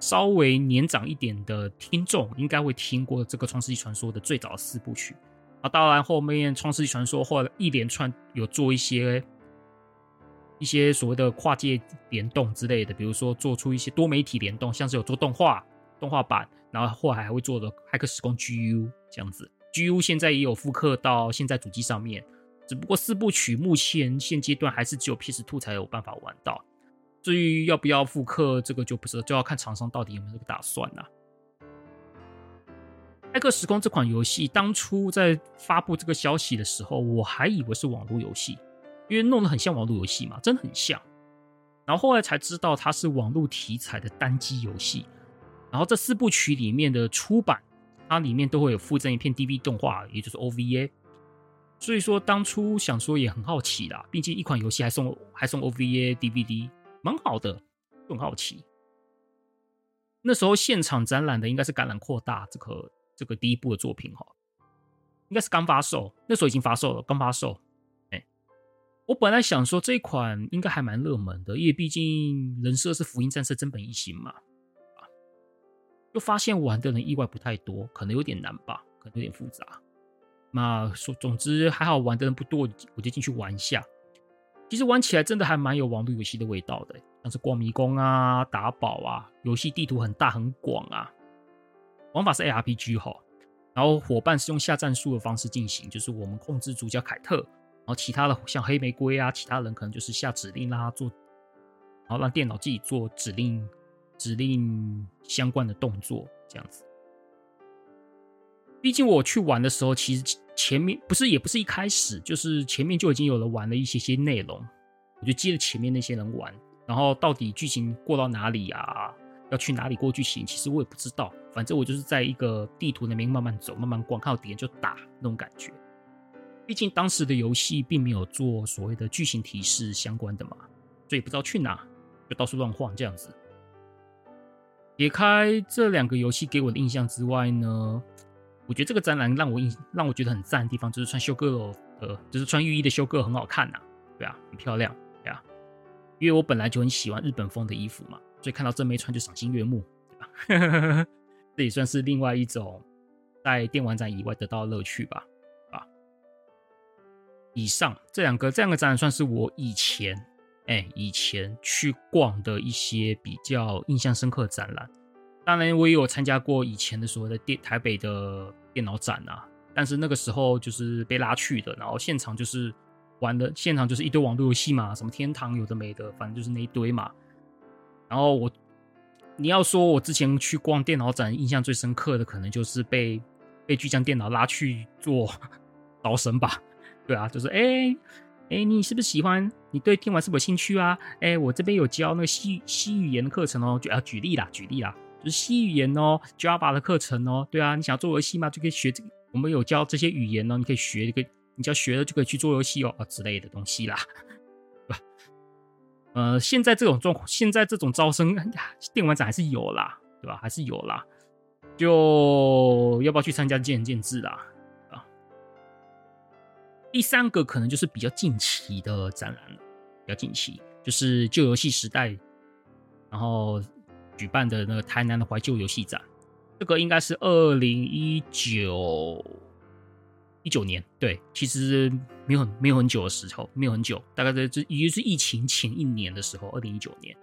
稍微年长一点的听众，应该会听过这个《创世纪传说》的最早四部曲。啊，当然，后面《创世纪传说》或者一连串有做一些一些所谓的跨界联动之类的，比如说做出一些多媒体联动，像是有做动画动画版，然后后来还会做的《骇客时空 GU》这样子。GU 现在也有复刻到现在主机上面，只不过四部曲目前现阶段还是只有 PS2 才有办法玩到。至于要不要复刻，这个就不是，就要看厂商到底有没有这个打算了。《艾克时空》这款游戏当初在发布这个消息的时候，我还以为是网络游戏，因为弄得很像网络游戏嘛，真的很像。然后后来才知道它是网络题材的单机游戏。然后这四部曲里面的出版，它里面都会有附赠一片 DV 动画，也就是 OVA。所以说当初想说也很好奇啦，毕竟一款游戏还送还送 OVA DVD，蛮好的，很好奇。那时候现场展览的应该是《感染扩大》这个。这个第一部的作品哈，应该是刚发售，那时候已经发售了，刚发售。哎，我本来想说这一款应该还蛮热门的，因为毕竟人设是福音战士真本一行嘛，啊，就发现玩的人意外不太多，可能有点难吧，可能有点复杂。那说总之还好玩的人不多，我就进去玩一下。其实玩起来真的还蛮有网络游戏的味道的，像是逛迷宫啊、打宝啊，游戏地图很大很广啊。玩法是 ARPG 哈，然后伙伴是用下战术的方式进行，就是我们控制主角凯特，然后其他的像黑玫瑰啊，其他人可能就是下指令啦，做，然后让电脑自己做指令，指令相关的动作这样子。毕竟我去玩的时候，其实前面不是也不是一开始，就是前面就已经有了玩了一些些内容，我就接着前面那些人玩，然后到底剧情过到哪里啊？要去哪里过剧情？其实我也不知道。反正我就是在一个地图那边慢慢走，慢慢逛，看到敌人就打那种感觉。毕竟当时的游戏并没有做所谓的剧情提示相关的嘛，所以不知道去哪，就到处乱晃这样子。撇开这两个游戏给我的印象之外呢，我觉得这个展览让我印让我觉得很赞的地方，就是穿修哥楼的，就是穿浴衣的修哥很好看呐，对啊，很漂亮，对啊。因为我本来就很喜欢日本风的衣服嘛。所以看到正妹穿就赏心悦目，对吧？这也算是另外一种在电玩展以外得到的乐趣吧。啊，以上这两个这两个展览算是我以前哎、以前去逛的一些比较印象深刻的展览。当然，我也有参加过以前的所谓的电台北的电脑展啊，但是那个时候就是被拉去的，然后现场就是玩的，现场就是一堆网络游戏嘛，什么天堂有的没的，反正就是那一堆嘛。然后我，你要说我之前去逛电脑展，印象最深刻的可能就是被被巨匠电脑拉去做 导神吧，对啊，就是哎哎，你是不是喜欢？你对电玩是不是有兴趣啊？哎，我这边有教那个西西语言的课程哦，就要举例啦，举例啦，就是 C 语言哦，Java 的课程哦，对啊，你想做游戏吗？就可以学这个，我们有教这些语言哦，你可以学一个，你只要学了就可以去做游戏哦，啊之类的东西啦。呃，现在这种状况，现在这种招生电玩展还是有啦，对吧？还是有啦，就要不要去参加，见仁见智啦，啊。第三个可能就是比较近期的展览了，比较近期就是旧游戏时代，然后举办的那个台南的怀旧游戏展，这个应该是二零一九。一九年，对，其实没有很没有很久的时候，没有很久，大概在这也就是疫情前一年的时候，二零一九年，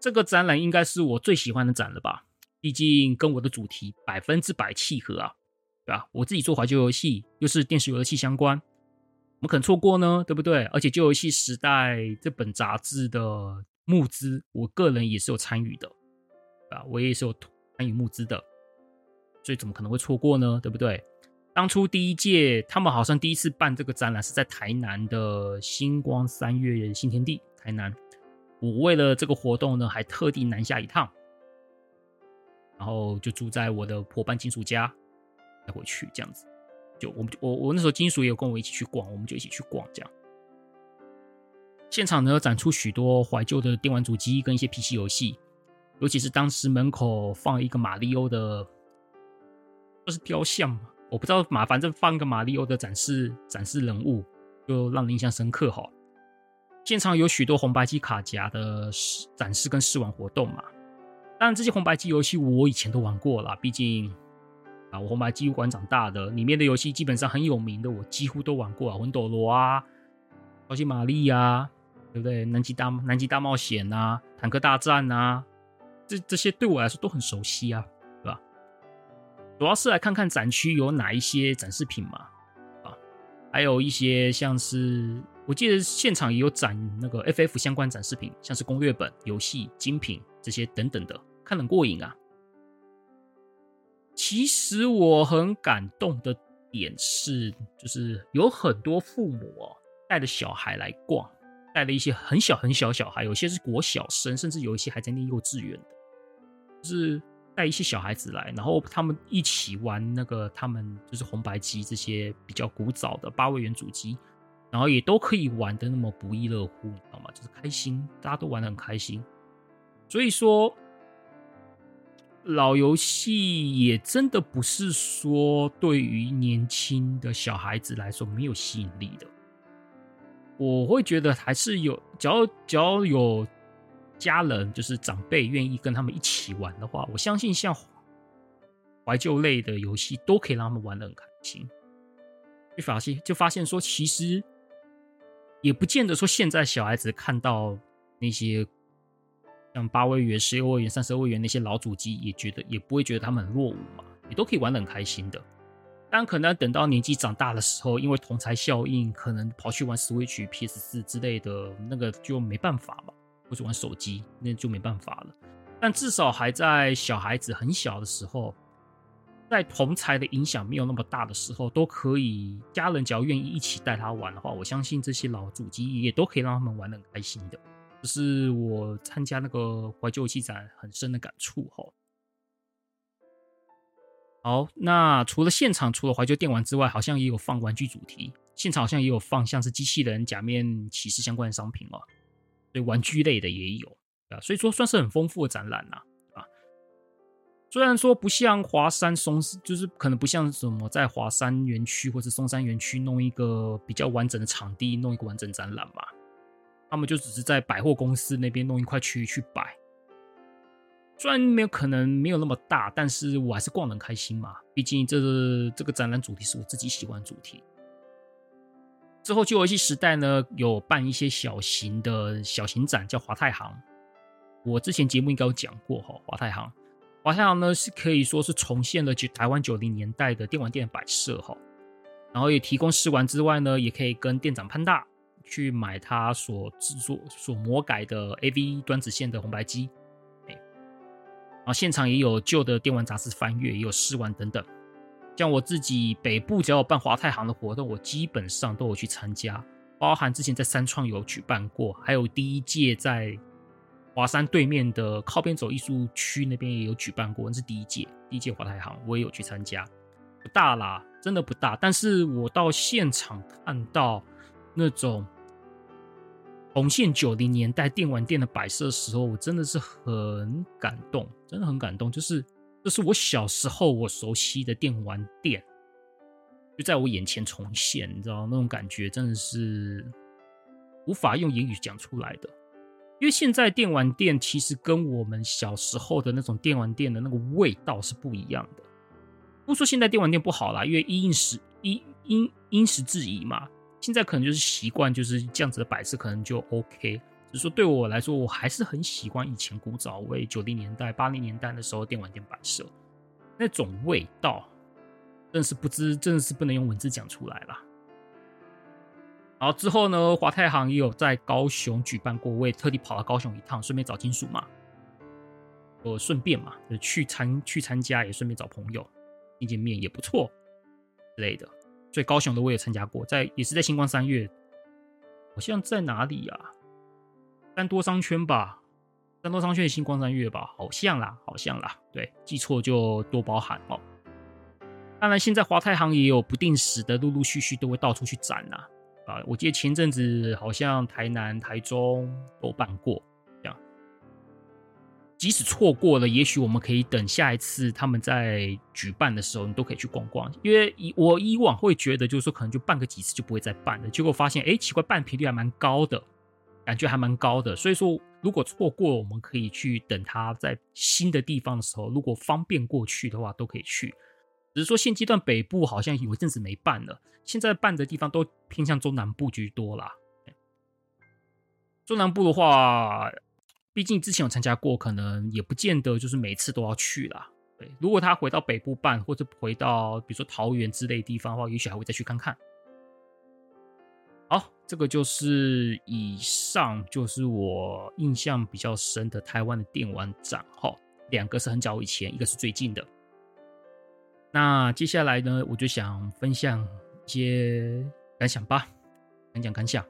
这个展览应该是我最喜欢的展了吧？毕竟跟我的主题百分之百契合啊，对吧？我自己做怀旧游戏，又是电视游戏相关，怎么可能错过呢？对不对？而且旧游戏时代这本杂志的募资，我个人也是有参与的，啊，我也是有参与募资的，所以怎么可能会错过呢？对不对？当初第一届，他们好像第一次办这个展览是在台南的星光三月新天地，台南。我为了这个活动呢，还特地南下一趟，然后就住在我的伙伴金属家，再回去这样子。就我们我我那时候金属也有跟我一起去逛，我们就一起去逛这样。现场呢，展出许多怀旧的电玩主机跟一些 PC 游戏，尤其是当时门口放一个马里奥的，这是雕像嘛？我不知道嘛，反正放一个马里奥的展示展示人物，就让人印象深刻哈。现场有许多红白机卡夹的展示跟试玩活动嘛。当然，这些红白机游戏我以前都玩过了，毕竟啊，我红白机馆长大的，里面的游戏基本上很有名的，我几乎都玩过啊。魂斗罗啊，超级玛丽啊，对不对？南极大南极大冒险啊，坦克大战啊，这这些对我来说都很熟悉啊。对吧主要是来看看展区有哪一些展示品嘛，啊，还有一些像是我记得现场也有展那个 FF 相关展示品，像是攻略本、游戏精品这些等等的，看很过瘾啊。其实我很感动的点是，就是有很多父母哦带着小孩来逛，带了一些很小很小小孩，有些是国小生，甚至有一些还在念幼稚园的，就是。带一些小孩子来，然后他们一起玩那个，他们就是红白机这些比较古早的八位元主机，然后也都可以玩的那么不亦乐乎，你知道吗？就是开心，大家都玩的很开心。所以说，老游戏也真的不是说对于年轻的小孩子来说没有吸引力的。我会觉得还是有，只要只要有。家人就是长辈愿意跟他们一起玩的话，我相信像怀旧类的游戏都可以让他们玩的很开心。就发现就发现说，其实也不见得说现在小孩子看到那些像八位元、十六位元、三十二位元那些老主机，也觉得也不会觉得他们很落伍嘛，也都可以玩的很开心的。但可能等到年纪长大的时候，因为同侪效应，可能跑去玩 Switch、PS 四之类的，那个就没办法嘛。或者玩手机，那就没办法了。但至少还在小孩子很小的时候，在同侪的影响没有那么大的时候，都可以家人只要愿意一起带他玩的话，我相信这些老主机也都可以让他们玩得很开心的。这是我参加那个怀旧游戏展很深的感触哈。好，那除了现场除了怀旧电玩之外，好像也有放玩具主题，现场好像也有放像是机器人、假面骑士相关的商品哦。对玩具类的也有啊，所以说算是很丰富的展览呐啊。虽然说不像华山松，就是可能不像什么在华山园区或者松山园区弄一个比较完整的场地，弄一个完整展览嘛。他们就只是在百货公司那边弄一块区域去摆。虽然没有可能没有那么大，但是我还是逛的开心嘛。毕竟这这个展览主题是我自己喜欢的主题。之后，旧游戏时代呢，有办一些小型的小型展，叫华泰行。我之前节目应该有讲过哈，华泰行。华泰行呢是可以说是重现了台湾九零年代的电玩店摆设哈，然后也提供试玩之外呢，也可以跟店长潘大去买他所制作、所魔改的 AV 端子线的红白机。现场也有旧的电玩杂志翻阅，也有试玩等等。像我自己北部只要有办华泰行的活动，我基本上都有去参加，包含之前在三创有举办过，还有第一届在华山对面的靠边走艺术区那边也有举办过，那是第一届，第一届华泰行我也有去参加，不大啦，真的不大，但是我到现场看到那种重现九零年代电玩店的摆设的时候，我真的是很感动，真的很感动。就是这是我小时候我熟悉的电玩店，就在我眼前重现，你知道那种感觉真的是无法用言语讲出来的。因为现在电玩店其实跟我们小时候的那种电玩店的那个味道是不一样的。不说现在电玩店不好啦，因为因时因因因时制宜嘛。现在可能就是习惯就是这样子的摆设，可能就 OK。只是说对我来说，我还是很喜欢以前古早味九零年代、八零年代的时候电玩店摆设那种味道，真的是不知，真的是不能用文字讲出来了。然后之后呢，华泰行也有在高雄举办过，我也特地跑到高雄一趟，顺便找金属嘛，我顺便嘛，就去参去参加，也顺便找朋友见见面，也不错之类的。所以高雄的我也参加过，在也是在星光三月，好像在哪里、啊？三多商圈吧，三多商圈的星光三月吧，好像啦，好像啦，对，记错就多包涵哦。当然，现在华泰行也有不定时的，陆陆续续都会到处去展呐、啊，我记得前阵子好像台南、台中都办过。即使错过了，也许我们可以等下一次他们在举办的时候，你都可以去逛逛。因为以我以往会觉得，就是说可能就办个几次就不会再办了。结果发现，哎，奇怪，办频率还蛮高的，感觉还蛮高的。所以说，如果错过，我们可以去等他在新的地方的时候，如果方便过去的话，都可以去。只是说现阶段北部好像有一阵子没办了，现在办的地方都偏向中南部居多啦。中南部的话。毕竟之前有参加过，可能也不见得就是每次都要去啦。对，如果他回到北部办，或者回到比如说桃园之类地方的话，也许还会再去看看。好，这个就是以上就是我印象比较深的台湾的电玩展。哈，两个是很早以前，一个是最近的。那接下来呢，我就想分享一些感想吧，讲讲感想。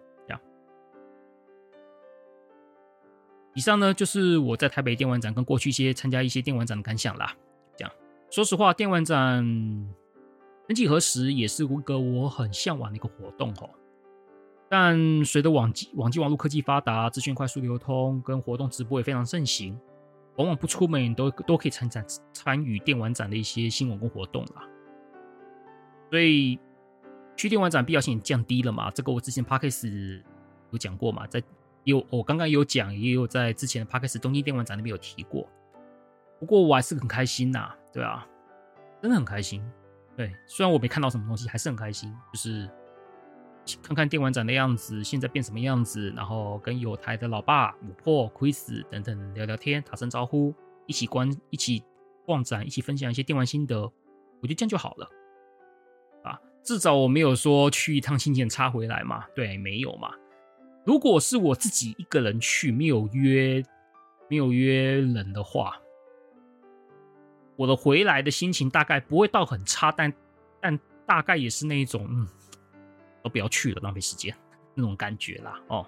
以上呢，就是我在台北电玩展跟过去一些参加一些电玩展的感想啦。这样，说实话，电玩展曾几何时也是一个我很向往的一个活动哦。但随着网际网际网络科技发达，资讯快速流通，跟活动直播也非常盛行，往往不出门都都可以参展参与电玩展的一些新闻跟活动啦。所以去电玩展必要性降低了嘛？这个我之前 Podcast 有讲过嘛，在。有我刚刚有讲，也有在之前的 Podcast 东京电玩展那边有提过。不过我还是很开心呐、对啊，真的很开心。对，虽然我没看到什么东西，还是很开心。就是看看电玩展的样子，现在变什么样子，然后跟有台的老爸、五破、Chris 等等聊聊天，打声招呼，一起观、一起逛展，一起分享一些电玩心得，我觉得这样就好了。啊，至少我没有说去一趟新检查回来嘛，对，没有嘛。如果是我自己一个人去，没有约，没有约人的话，我的回来的心情大概不会到很差，但但大概也是那一种，嗯，都不要去了，浪费时间那种感觉啦，哦，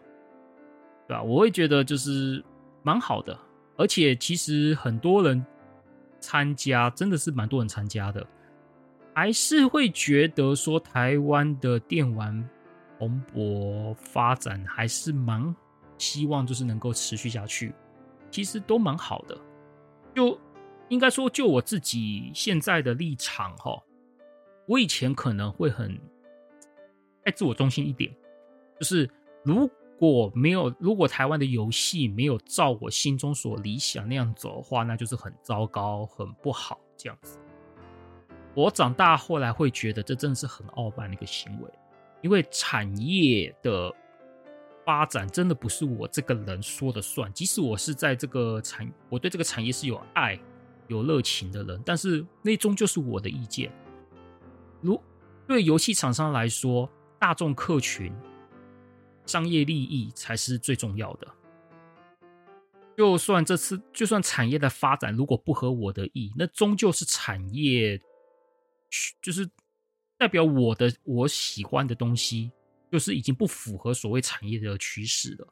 对吧？我会觉得就是蛮好的，而且其实很多人参加，真的是蛮多人参加的，还是会觉得说台湾的电玩。蓬勃发展还是蛮希望，就是能够持续下去，其实都蛮好的。就应该说，就我自己现在的立场哈，我以前可能会很太自我中心一点，就是如果没有，如果台湾的游戏没有照我心中所理想那样走的话，那就是很糟糕、很不好这样子。我长大后来会觉得，这真的是很傲慢的一个行为。因为产业的发展真的不是我这个人说的算，即使我是在这个产，我对这个产业是有爱、有热情的人，但是那终究是我的意见。如对游戏厂商来说，大众客群、商业利益才是最重要的。就算这次，就算产业的发展如果不合我的意，那终究是产业，就是。代表我的我喜欢的东西，就是已经不符合所谓产业的趋势了。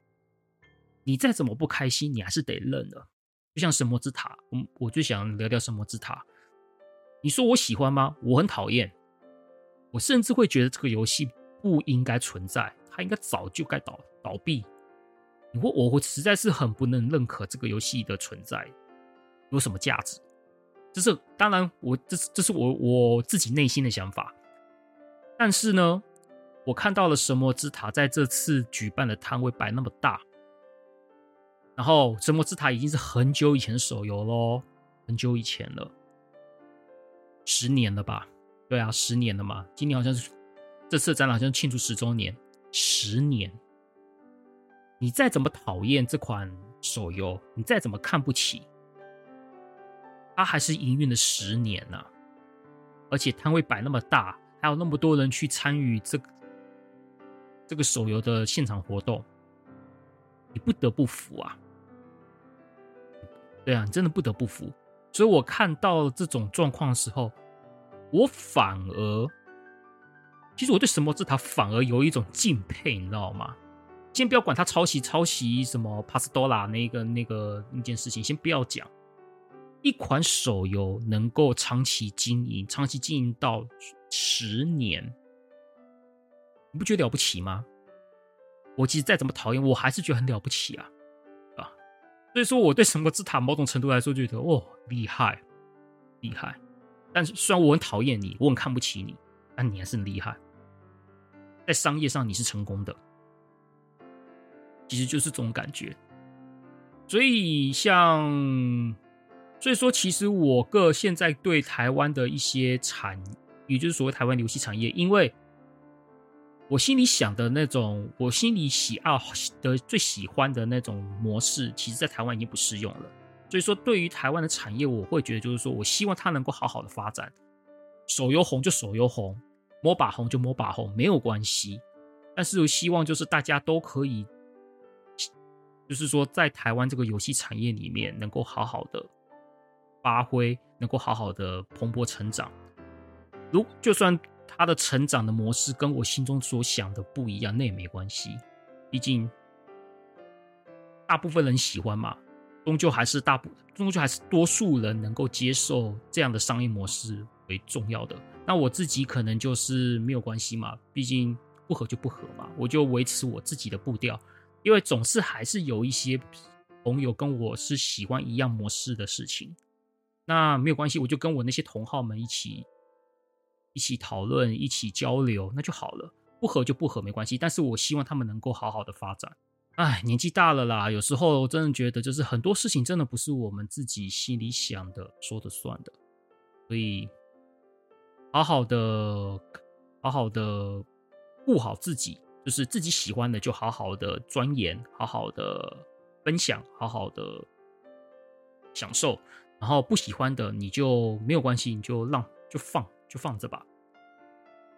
你再怎么不开心，你还是得认了。就像神魔之塔，我我就想聊聊神魔之塔。你说我喜欢吗？我很讨厌。我甚至会觉得这个游戏不应该存在，它应该早就该倒倒闭。你会，我会实在是很不能认可这个游戏的存在有什么价值。这是当然我，我这是这是我我自己内心的想法。但是呢，我看到了神魔之塔在这次举办的摊位摆那么大，然后神魔之塔已经是很久以前的手游喽，很久以前了，十年了吧？对啊，十年了嘛。今年好像是这次展览好像庆祝十周年，十年。你再怎么讨厌这款手游，你再怎么看不起，它还是营运了十年呢、而且摊位摆那么大，还有那么多人去参与这个这个手游的现场活动，你不得不服啊！对啊，你真的不得不服。所以我看到这种状况的时候，我反而，其实我对神魔之塔反而有一种敬佩，你知道吗？先不要管他抄袭抄袭什么帕斯多拉那个那个那件事情，先不要讲。一款手游能够长期经营，长期经营到十年，你不觉得了不起吗？我其实再怎么讨厌，我还是觉得很了不起啊，啊！所以说，我对神魔之塔某种程度来说，觉得哦，厉害，厉害。但是虽然我很讨厌你，我很看不起你，但你还是很厉害，在商业上你是成功的。其实就是这种感觉，所以像，所以说，其实我个现在对台湾的一些产，也就是所谓台湾游戏产业，因为我心里想的那种，我心里喜爱的最喜欢的那种模式，其实在台湾已经不适用了。所以说，对于台湾的产业，我会觉得就是说我希望它能够好好的发展，手游红就手游红摸把红就摸把红，没有关系。但是我希望就是大家都可以。就是说，在台湾这个游戏产业里面，能够好好的发挥，能够好好的蓬勃成长。如就算他的成长的模式跟我心中所想的不一样，那也没关系。毕竟大部分人喜欢嘛，终究还是大部，终究还是多数人能够接受这样的商业模式为重要的。那我自己可能就是没有关系嘛，毕竟不合就不合嘛，我就维持我自己的步调。因为总是还是有一些朋友跟我是喜欢一样模式的事情，那没有关系，我就跟我那些同好们一起一起讨论，一起交流，那就好了。不合就不合，没关系。但是我希望他们能够好好的发展。哎，年纪大了啦，有时候我真的觉得，就是很多事情真的不是我们自己心里想的说的算的，所以好好的，好好的顾好自己。就是自己喜欢的，就好好的钻研，好好的分享，好好的享受。然后不喜欢的，你就没有关系，你就让就放就放着吧。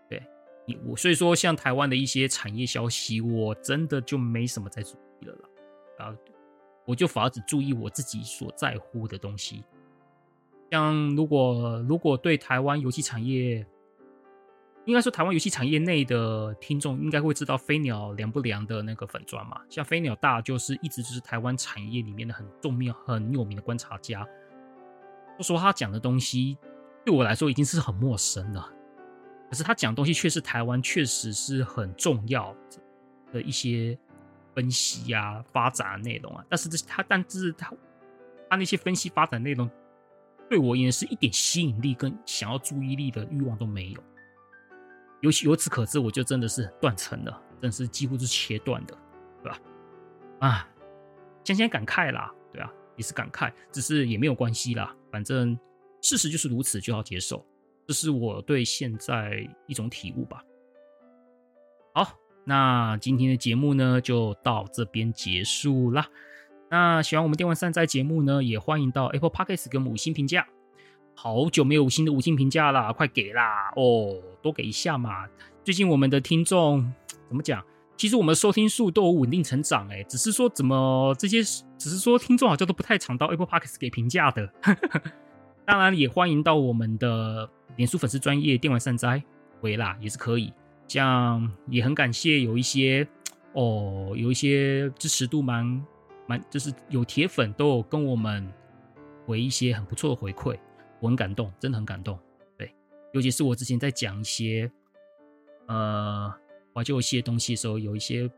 对你我，所以说像台湾的一些产业消息，我真的就没什么在注意了啦。啊，我就反而只注意我自己所在乎的东西。像如果如果对台湾游戏产业，应该说，台湾游戏产业内的听众应该会知道飞鸟凉不凉的那个粉专嘛？像飞鸟大就是一直就是台湾产业里面的很重要、很有名的观察家。说，他讲的东西对我来说已经是很陌生了，可是他讲东西却是台湾确实是很重要的一些分析啊、发展内容啊。但是这他，但是他他那些分析发展内容对我而言是一点吸引力跟想要注意力的欲望都没有。由由此可知，我就真的是断层了，真是几乎是切断的，对吧？啊，先先感慨啦，对啊，也是感慨，只是也没有关系啦，反正事实就是如此，就要接受，这是我对现在一种体悟吧。好，那今天的节目呢，就到这边结束啦。那喜欢我们电玩善哉节目呢，也欢迎到 Apple Podcast 给我们五星评价。好久没有五星的五星评价了，快给啦！哦，多给一下嘛。最近我们的听众怎么讲？其实我们的收听数都有稳定成长，哎，只是说怎么这些，只是说听众好像都不太常到 Apple Podcast 给评价的。当然也欢迎到我们的脸书粉丝专业电玩善哉回啦，也是可以。这样也很感谢有一些哦，有一些支持度蛮蛮，就是有铁粉都有跟我们回一些很不错的回馈。我很感动，真的很感动。对，尤其是我之前在讲一些呃怀旧游戏的东西的时候，有一些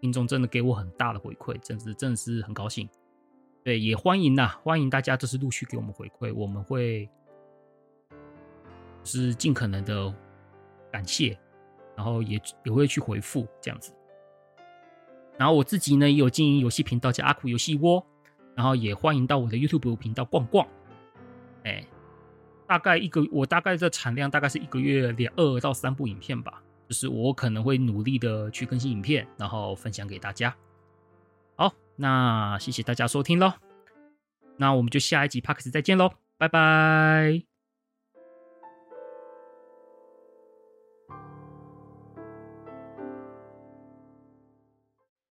听众真的给我很大的回馈，真是真的是很高兴。对，也欢迎呐，欢迎大家就是陆续给我们回馈，我们会是尽可能的感谢，然后也也会去回复这样子。然后我自己呢也有经营游戏频道叫阿酷游戏窝，然后也欢迎到我的 YouTube 频道逛逛。哎，大概一个我大概的产量大概是一个月两二到三部影片吧。就是我可能会努力的去更新影片，然后分享给大家。好，那谢谢大家收听喽。那我们就下一集 Parks 再见喽，拜拜。